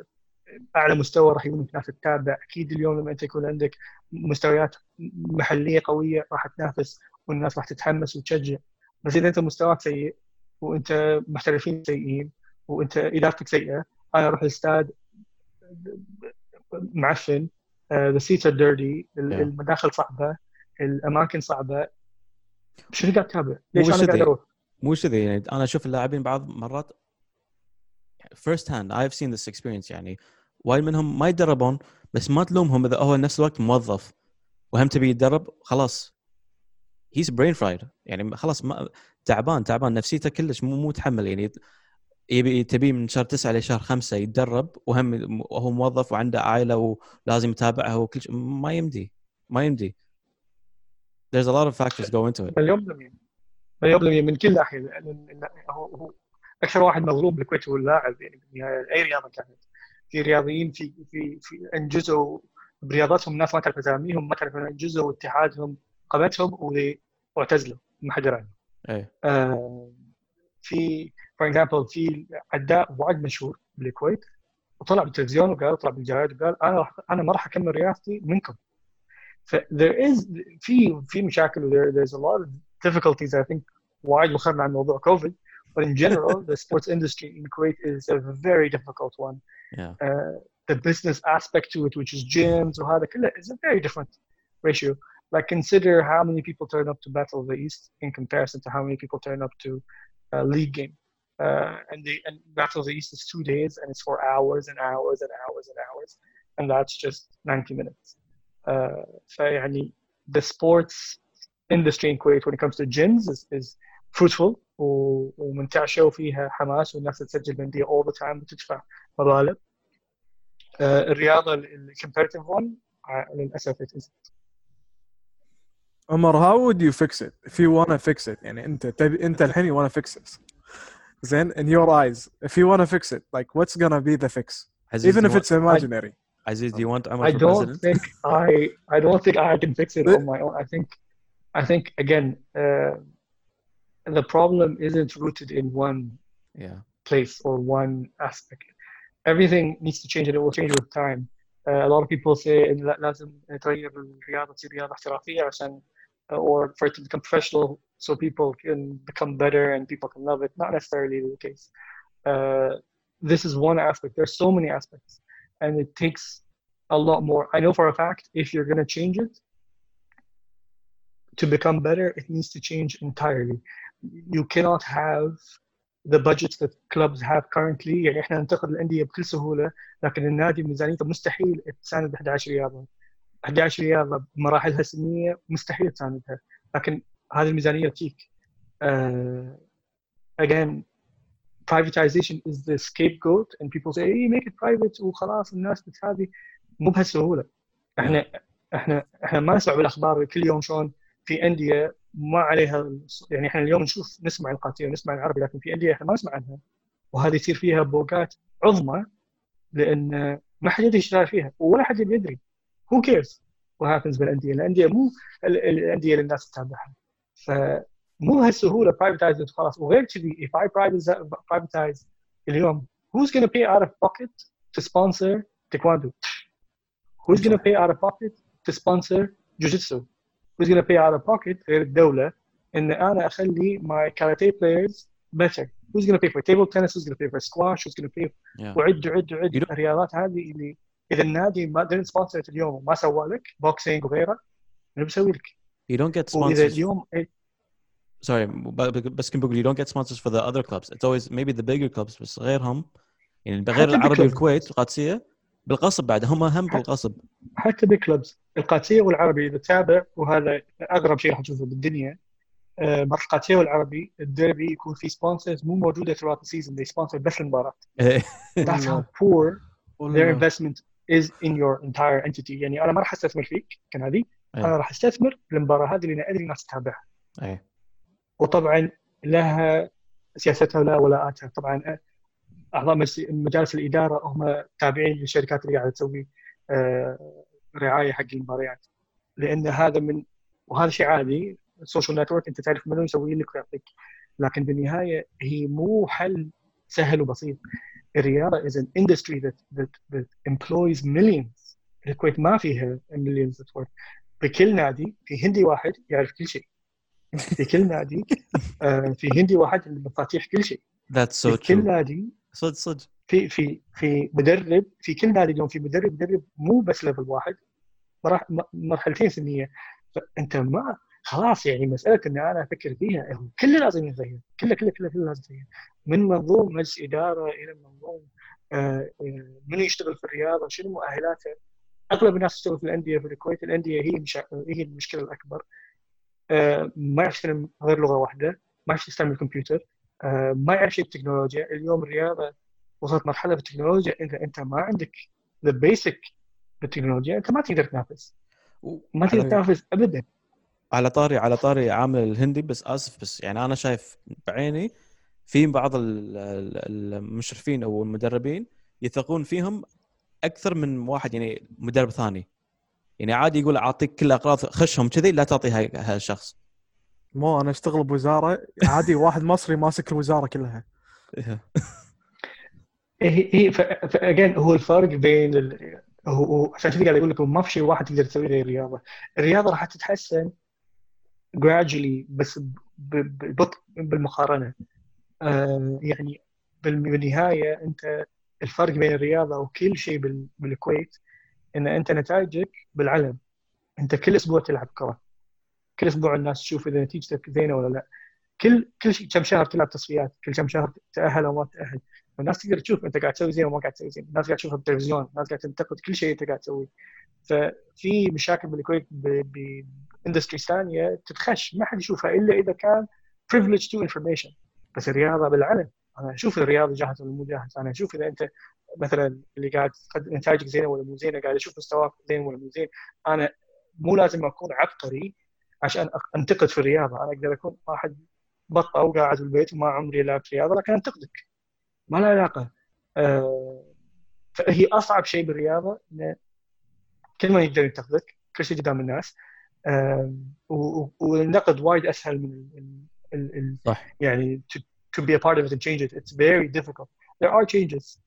أعلى مستوى راح يكون ناس تتابع أكيد اليوم لما أنت يكون عندك مستويات محلية قوية راح تنافس والناس راح تتحمس وتشجع. بس إذا أنت مستواك سيء وأنت محترفين سيئين وأنت إدارتك سيئة أنا أروح الاستاد معفن ذا سيتس ار ديرتي المداخل صعبة. الأماكن صعبة شنو قاعد تتابع؟ ليش أنا قاعد. أروح؟ مو كذي يعني أنا أشوف اللاعبين بعض مرات first hand I've seen this experience يعني وايد منهم ما يتدربون بس ما تلومهم إذا هو نفس الوقت موظف وهم تبي يتدرب خلاص هيز برين فرايد يعني خلاص ما تعبان تعبان نفسيته كلش مو مو متحمل يعني يبي تبي من شهر تسعة لشهر خمسة يتدرب وهم وهو موظف وعنده عائلة ولازم يتابعها وكل شيء ما يمدي ما يمدي there's a lot of factors go into it. مليون بالمية مليون بالمية من كل ناحية. لأن هو هو أكثر واحد مظلوم بالكويت هو اللاعب. يعني بالنهاية أي رياضة كانت. في رياضيين في في في أنجزوا برياضتهم الناس ما تعرف أساميهم ما تعرف أنجزوا اتحادهم قامتهم واعتزلوا ما حد يراهم إيه آه، في فور اكزامبل في عداء وايد مشهور بالكويت وطلع بالتلفزيون وقال طلع بالجرايد وقال أنا راح أنا ما راح أكمل رياضتي منكم ف there is في في مشاكل و there, there's a lot of difficulties I think وايد وخرنا عن موضوع كوفيد but in general the sports industry in Kuwait is a very difficult one yeah uh, the business aspect to it which is gyms وهذا كله is a very different ratio like consider how many people turn up to Battle of the East in comparison to how many people turn up to a league game. Uh, and the and Battle of the East is two days and it's for hours and hours and hours and hours, and that's just 90 minutes. Uh, فيعني the sports industry in Kuwait when it comes to gyms is, is fruitful و- ومنتعشة وفيها حماس والناس تسجل بندية all the time وتدفع مبالغ. Uh, الرياضة ال- ال- comparative one uh, للأسف it isn't. عمر how would you fix it if you wanna fix it يعني انت تبي انت الحين you wanna fix it زين in your eyes if you wanna fix it like what's gonna be the fix even if it's imaginary Aziz, do you want Umar I for don't president? think I I don't think I can fix it But- on my own. I think I think again uh, the problem isn't rooted in one Yeah. place or one aspect. Everything needs to change and it will change with time. Uh, a lot of people say إن لا- لازم تغير الرياضة تصير رياضة احترافية عشان uh, or for it to become professional so people can become better and people can love it. Not necessarily the case. Uh, this is one aspect. There's so many aspects and it takes a lot more. I know for a fact if you're going to change it to become better, it needs to change entirely. You cannot have the budgets that clubs have currently يعني احنا ننتقد الانديه بكل سهوله لكن النادي ميزانيته مستحيل تساند 11 رياضه 11 رياضه بمراحلها السنيه مستحيل تساندها لكن هذه الميزانيه تجيك uh, again privatization is the scapegoat and people say hey, make it private وخلاص الناس بتهذي مو بهالسهولة. إحنا إحنا إحنا ما نسمع بالأخبار كل يوم شلون في أندية ما عليها يعني إحنا اليوم نشوف نسمع القاتيه ونسمع العربي لكن في أندية إحنا ما نسمع عنها. وهذه يصير فيها بوقات عظمى لأن ما حد يدري إيش فيها ولا حد يدري. Cares what happens بالأندية؟ الأندية مو ال- ال- الأندية اللي الناس تتابعها. ف مو بهالسهوله برايفتايز خلاص وغير كذي if I privatize اليوم who's to pay out of pocket to sponsor taekwondo who's to pay out of pocket to sponsor jujitsu who's to pay out of pocket غير الدولة ان أنا اخلي my karate players better who's to pay for table tennis who's to pay for squash who's to pay Yeah. وعد وعد وعد الرياضات هذه اللي اذا النادي ما didn't sponsor it اليوم وما سوى لك بوكسينج وغيره منو بيسوي لك؟ You don't get واذا sponsors. اليوم Sorry, بس كنت بقول you don't get sponsors for the other clubs. It's always maybe the bigger clubs بس غيرهم. يعني غير العربي. والكويت والقادسيه بالغصب بعد هم هم حتى- بالغصب. حتى بالكلبز القادسية والعربي إذا تتابع وهذا اقرب شيء راح تشوفه بالدنيا. مرة القادسية والعربي الديربي يكون في سبونسرز مو موجودة throughout the season they sponsor بس المباراة. that's how poor their investment is in your entire entity. يعني أنا ما راح أستثمر فيك كنادي أي. أنا راح أستثمر بالمباراه هذه اللي أنا أدري الناس تتابعها. اي وطبعا لها سياستها ولها ولاءاتها طبعا أعضاء مجالس الإدارة هم تابعين للشركات اللي قاعدة تسوي آه، رعاية حق المباريات. لأن هذا من وهذا شيء عادي. السوشيال نتورك أنت تعرف منو يسوي لك ويعطيك. لكن بالنهاية هي مو حل سهل وبسيط. الرياضة is an industry that that that employs millions. الكويت ما فيها millions work. بكل نادي في هندي واحد يعرف كل شيء. في كل نادي آه، في هندي واحد اللي مفاتيح كل شيء. That's so في كل. نادي صدق صدق. في في في مدرب في كل نادي اليوم في مدرب مدرب مو بس ليفل واحد مرحلتين سنية. فأنت ما خلاص يعني مسألة ان أنا أفكر فيها هو كله لازم يتغير. كله كله كله كله لازم يتغير. من منظوم مجلس إدارة إلى منظوم آه، آه، من يشتغل في الرياضة شنو مؤهلاته؟ أغلب الناس تشتغل في الأندية في الكويت الأندية هي مشا... هي المشكلة الأكبر. ما يعرف يستخدم غير لغة واحدة ما يعرف يستعمل الكمبيوتر آه، ما يعرف شيء بالتكنولوجيا. اليوم الرياضة وصلت مرحلة بالتكنولوجيا اذا إنت ما عندك ذا بيسك بالتكنولوجيا إنت ما تقدر تنافس. ما تقدر تنافس ابدا. على طاري على طاري عامل الهندي بس آسف بس يعني أنا شايف بعيني في بعض ال- ال- المشرفين أو المدربين يثقون فيهم أكثر من واحد يعني مدرب ثاني. يعني عادي يقول أعطيك كل الاغراض خشهم كذي لا تعطي هاي هالشخص. مو أنا أشتغل بوزارة عادي واحد مصري ماسك الوزارة كلها. هي هي فاجين هو الفرق بين ال... هو عشان كذا قاعد أقول لكم ما في شيء واحد تقدر تسويه غير الرياضة. الرياضة راح تتحسن gradually بس ببطء بالمقارنة. آه يعني بال- بالنهاية أنت الفرق بين الرياضة وكل شيء بال- بالكويت إن أنت نتائجك بالعلم. أنت كل أسبوع تلعب كرة. كل أسبوع الناس تشوف إذا نتيجتك زينة ولا لا. كل كل كم شهر تلعب تصفيات. كل كم شهر تأهل أو ما تأهل. الناس تقدر تشوف أنت قاعد تسوي زين وما قاعد تسوي زين. الناس قاعد تشوفها بالتلفزيون. الناس قاعد تنتقد كل شيء أنت قاعد تسويه. ففي مشاكل بالكويت باندستريز ثانية تتخش. ما حد يشوفها إلا إذا كان privilege to information. بس الرياضة بالعلن أنا أشوف الرياضي جاهز ولا مو جاهز أنا أشوف إذا أنت مثلا اللي قاعد تقدم نتائجك زينة ولا مو زينة قاعد أشوف مستواك زين ولا مو زين. أنا مو لازم أكون عبقري عشان أنتقد في الرياضة. أنا أقدر أكون واحد بطة وقاعد في البيت وما عمري لعبت رياضة لكن أنتقدك. ما له علاقة. آه، فهي أصعب شيء بالرياضة إن كل ما يقدر ينتقدك كل شيء قدام الناس. و- والنقد وايد أسهل من ال- ال- ال- صح. يعني to, to be a part of it and change it. It's very difficult. There are changes.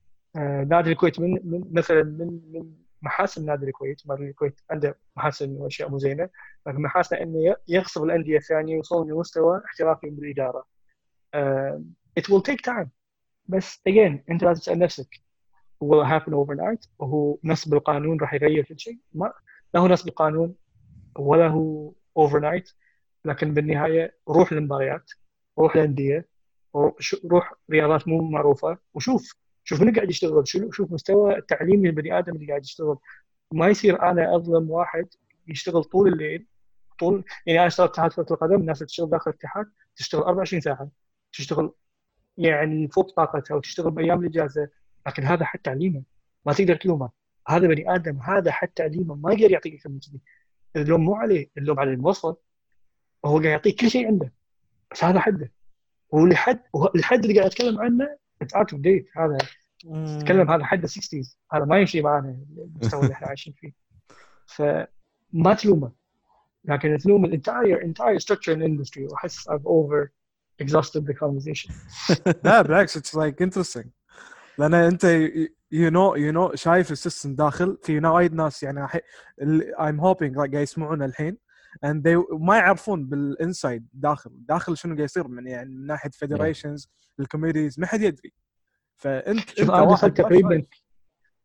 نادي الكويت من, من مثلا من من محاسن نادي الكويت. نادي الكويت عنده محاسن وأشياء مو زينة لكن محاسنه إنه يغصب الأندية الثانية يوصلون لمستوى احترافي بالاداره آه، it will take time. بس again أنت لازم تسأل نفسك will happen overnight وهو نصب القانون راح يغير كل شيء. ما لا هو نصب القانون ولا هو overnight لكن بالنهاية روح المباريات روح الانديه روح- روح رياضات مو معروفة وشوف شوف من قاعد يشتغل؟ شو- شوف مستوى التعليم للبني آدم اللي قاعد يشتغل. ما يصير أنا أظلم واحد يشتغل طول الليل طول يعني أنا اشتغلت اتحاد كرة القدم الناس اللي تشتغل داخل الاتحاد تشتغل 24 ساعة تشتغل يعني فوق طاقتها وتشتغل بأيام الإجازة لكن هذا حد تعليمه. ما تقدر تلومه. هذا بني آدم هذا حد تعليمه. ما يقدر يعطيك أكثر من كذي اللوم مو عليه اللوم على الموظف هو قاعد يعطيك كل شيء عنده بس هذا حده. والحد الحد اللي قاعد اتكلم عنه اتس اوت اوف ديت هذا اتكلم هذا حد 60 هذا ما يمشي معنا المستوى اللي إحنا عايشين فيه. فما تلومه. لكن الفنون الانتاير entire structure in industry. وأحس I've over exhausted the conversation. لا بالعكس اتس لايك انترستنج لأن أنت يو نو يو نو شايف السيستم داخل. في وايد ناس يعني ايم هوبينج قاعد يسمعونا الحين. And they ما يعرفون بالانسايد داخل داخل شنو قاعد يصير من يعني من ناحية فيدريشنز الكوميديز ما حد يدري. فأنت شوف أنا واحد دخلت تقريبا.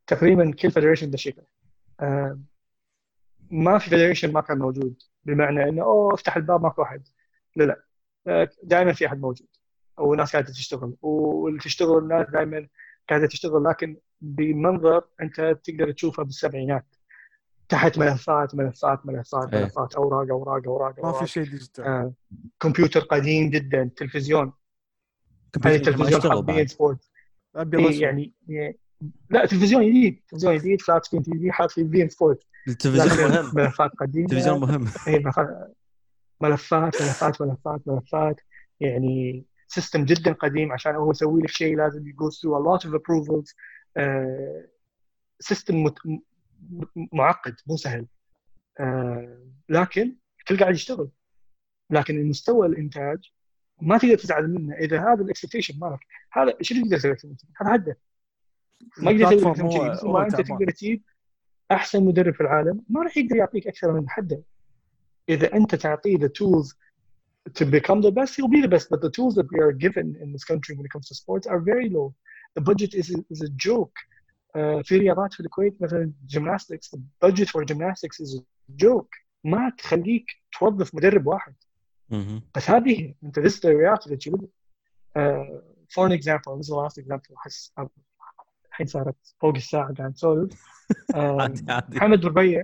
تقريبا كل فيدريشن دشيته آه، ما في فيدريشن ما كان موجود بمعنى إنه أوه افتح الباب ماكو أحد. لا لا. دائما في أحد موجود وناس قاعدة تشتغل. واللي تشتغل الناس دائما قاعدة تشتغل لكن بمنظر أنت تقدر تشوفه بالسبعينات. تحت ملفات ملفات ملفات إيه. ملفات أوراق أوراق أوراق ما في أوراق. شيء ديجيتال آه، كمبيوتر قديم جدا تلفزيون. هذا بي بعد. سبورت. إيه يعني يعني- لا تلفزيون جديد تلفزيون جديد فلات سكرين تي في حاط في بي سبورت. التلفزيون مهم. ملفات قديمة. التلفزيون مهم. إيه، ملفات ملفات ملفات ملفات ملفات. يعني سيستم جدا قديم عشان هو يسوي لك شيء لازم يجو through a lot of approvals. سيستم معقد مو سهل. آه، لكن الكل قاعد يشتغل. لكن المستوى الإنتاج ما تقدر تزعل منه. إذا هذا الإكسبكتيشن مالك هذا شنو تقدر تسوي؟ هذا هده ما يقدر يسوي أنت. تقدر تجيب أحسن مدرب في العالم. ما راح يقدر يعطيك أكثر من حده. إذا أنت تعطيه the tools to become the best he'll be the best. But the tools that we are given in this country when it comes to sports are very low. The budget is is a joke. في رياضات في الكويت مثلا budget for gymnastics is a joke ما تخليك توظف مدرب واحد. بس هذه. أنت this is the reality that you live in. Uh, for an example this is the last example أحس الحين صارت فوق الساعة قاعد نسولف عادي محمد ربيع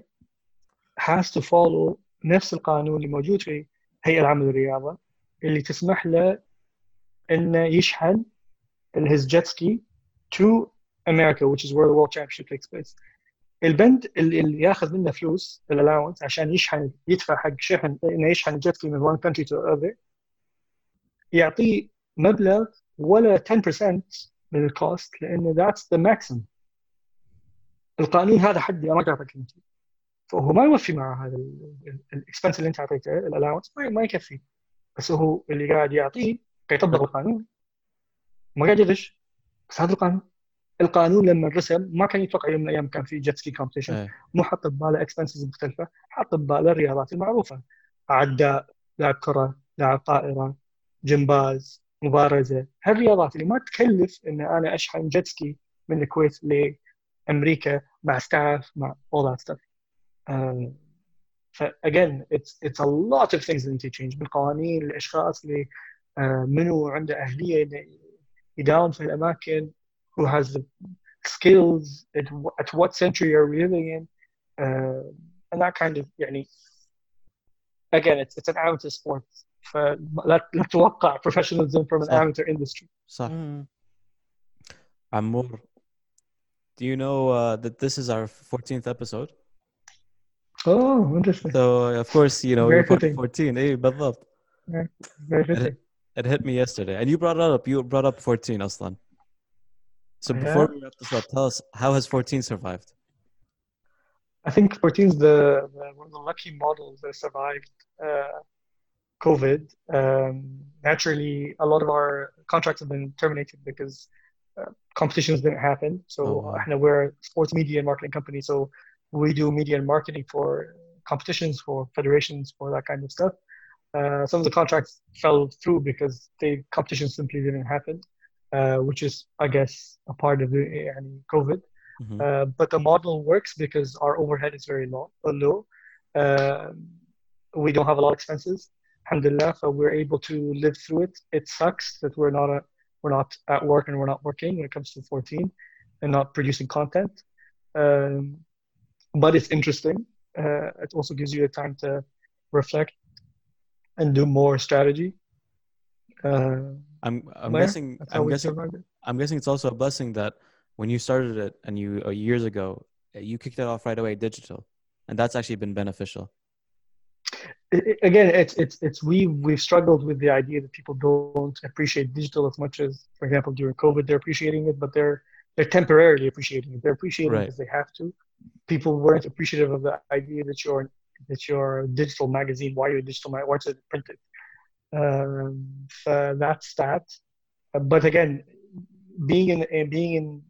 has to follow نفس القانون اللي موجود في هيئة العامة للرياضة اللي تسمح له إنه يشحن his jet ski to America which is where the world championship takes place. البند اللي, ياخذ منه فلوس الالاونس عشان يشحن يدفع حق شحن إنه يشحن الجيت سكي من one country to other. يعطيه مبلغ ولا 10% من الكوست لأنه that's the maximum. القانون هذا حدي أنا قاعد اعطيك فهو ما يوفي مع هذا الاكسبنس اللي أنت أعطيته الالاونس ما يكفي. بس هو اللي قاعد يعطيه قاعد يطبق القانون. ما قاعد يغش بس هذا القانون. القانون لما رسم ما كان يتوقع يوم من الأيام كان في جيت سكي كومبتيشن. مو حط بباله اكسبنسز مختلفة حط بباله الرياضات المعروفة. عداء لاعب كرة لاعب طائرة جمباز مبارزة. هالرياضات اللي ما تكلف إن أنا أشحن جيت سكي من الكويت لأمريكا مع ستاف مع all that stuff. um, ف again it's it's a lot of things that need to change. من قوانين الأشخاص اللي uh, منو عنده أهلية يداوم في الأماكن. who has the skills at, wh- at what century are we living in uh, and that kind of يعني again it's, it's an amateur sport فلا لا تتوقع professionalism from an صح. amateur industry صح مم. عمور do you know uh, that this is our 14th episode oh interesting so of course you know Very you're part of fitting. 14 ايه بالضبط very fitting it hit me yesterday and you brought it up you brought up 14 اصلا So before we wrap this up, tell us how has 14 survived? I think 14 is the, the one of the lucky models that survived uh, COVID. Um, naturally, a lot of our contracts have been terminated because uh, competitions didn't happen. So oh, wow. know, we're a sports media and marketing company, so we do media and marketing for competitions, for federations, for that kind of stuff. Uh, some of the contracts fell through because the competition simply didn't happen. Uh, which is, I guess, a part of the COVID. Mm-hmm. Uh, but the model works because our overhead is very low. Uh, low. Uh, we don't have a lot of expenses. Alhamdulillah, so we're able to live through it. It sucks that we're not a, we're not at work and we're not working when it comes to 14 and not producing content. Um, but it's interesting. Uh, it also gives you a time to reflect and do more strategy. Uh, i'm i'm Where? guessing i'm guessing i'm guessing it's also a blessing that when you started it and you uh, years ago uh, you kicked it off right away digital and that's actually been beneficial I- I- again, it's it's it's we we've struggled with the idea that people don't appreciate digital as much as, for example, during COVID, they're appreciating it, but they're they're temporarily appreciating it. They're appreciating it because they have to. People weren't appreciative of the idea that you're that you're a digital magazine. Why are you a digital magazine? Why is it printed? Um, so that's that. Uh, But again, being in uh, being in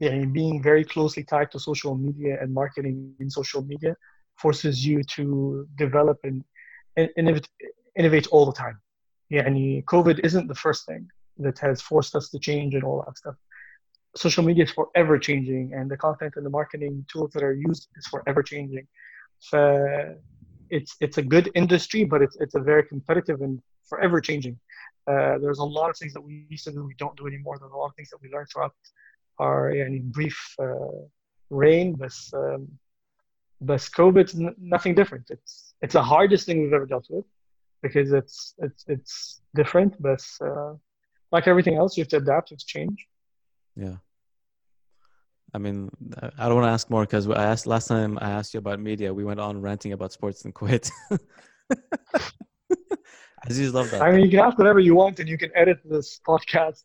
yeah, being very closely tied to social media and marketing in social media forces you to develop and, and innovate, innovate all the time. Yeah, and COVID isn't the first thing that has forced us to change and all that stuff. Social media is forever changing, and the content and the marketing tools that are used is forever changing. So it's it's a good industry, but it's it's a very competitive and forever changing. Uh, there's a lot of things that we used to do we don't do anymore. There's a lot of things that we learned throughout our يعني, brief uh, reign, but um, but COVID's n- nothing different. It's it's the hardest thing we've ever dealt with because it's it's it's different, but uh, like everything else, you have to adapt, you have to change. Yeah. I mean, I don't want to ask more because I asked last time I asked you about media. We went on ranting about sports and quit. Aziz love that. I mean, you can ask whatever you want, and you can edit this podcast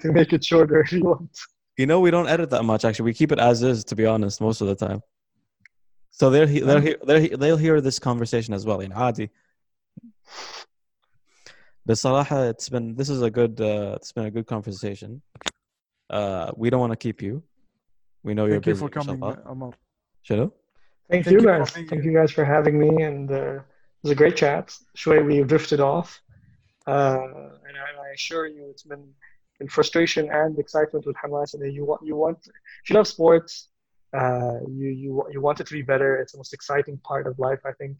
to make it shorter if you want. You know, we don't edit that much. Actually, we keep it as is. To be honest, most of the time. So they're they're um, they're they'll hear this conversation as well in Adi. But Salaha, it's been this is a good uh, it's been a good conversation. Uh, we don't want to keep you. We know Thank you're busy. Thank you for coming, uh, Shadow? Thank, Thank you guys. You. Thank you guys for having me. And uh, it was a great chat. Shui, we drifted off. Uh, and I, I, assure you, it's been in frustration and excitement with Hamas. And you want, you want, if you love sports, uh, you, you, you want it to be better. It's the most exciting part of life, I think.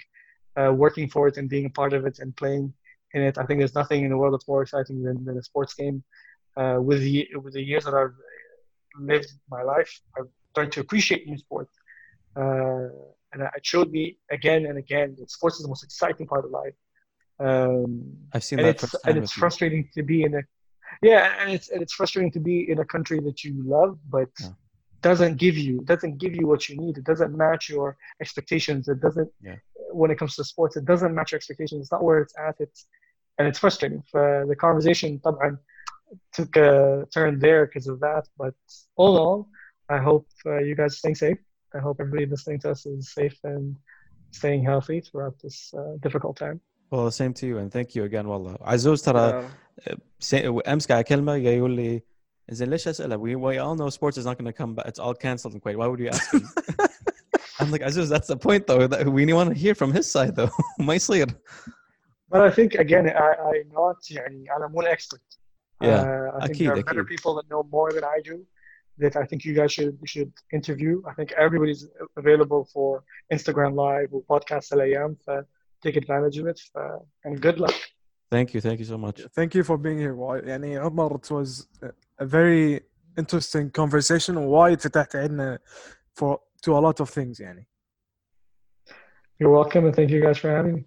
Uh, working for it and being a part of it and playing in it, I think there's nothing in the world that's more exciting than, than a sports game. Uh, with the with the years that I've lived my life, I've started to appreciate new sports. Uh, and it showed me again and again that sports is the most exciting part of life. Um, I've seen and that it's firsthand and with it's you. frustrating to be in a yeah, and it's and it's frustrating to be in a country that you love but Yeah. doesn't give you doesn't give you what you need. It doesn't match your expectations. It doesn't Yeah. when it comes to sports. It doesn't match your expectations. It's not where it's at. It's and it's frustrating. Uh, the conversation طبعا took a turn there because of that. But all in all, I hope uh, you guys staying safe. I hope everybody listening to us is safe and staying healthy throughout this uh, difficult time. Well, the same to you and thank you again والله. عزوز ترى سي- امس قاعد اكلمه قاعد يقول لي زين ليش اساله؟ We, we all know sports is not going to come back. It's all cancelled in Kuwait. Why would you ask him? I'm like, Azuz, that's the point though. That we want to hear from his side though. ما يصير. But I think again, I, I'm not يعني أنا مو an expert. Yeah, Uh, I think أكيد, there are better أكيد. people that know more than I do that I think you guys should should interview. I think everybody's available for Instagram Live or podcast الأيام. ف take advantage of it. ف and good luck. Thank you, thank you so much. Thank you for being here. Why- يعني عمر it was a- a very interesting conversation وايد فتحت عنا for to a lot of things يعني. You're welcome and thank you guys for having me.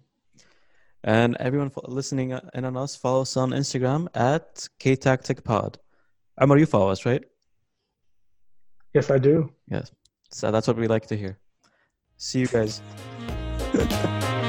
And everyone listening uh, in on us, follow us on Instagram at KTacticPod. Amar, you follow us, right? Yes, I do. Yes. So that's what we like to hear. See you guys.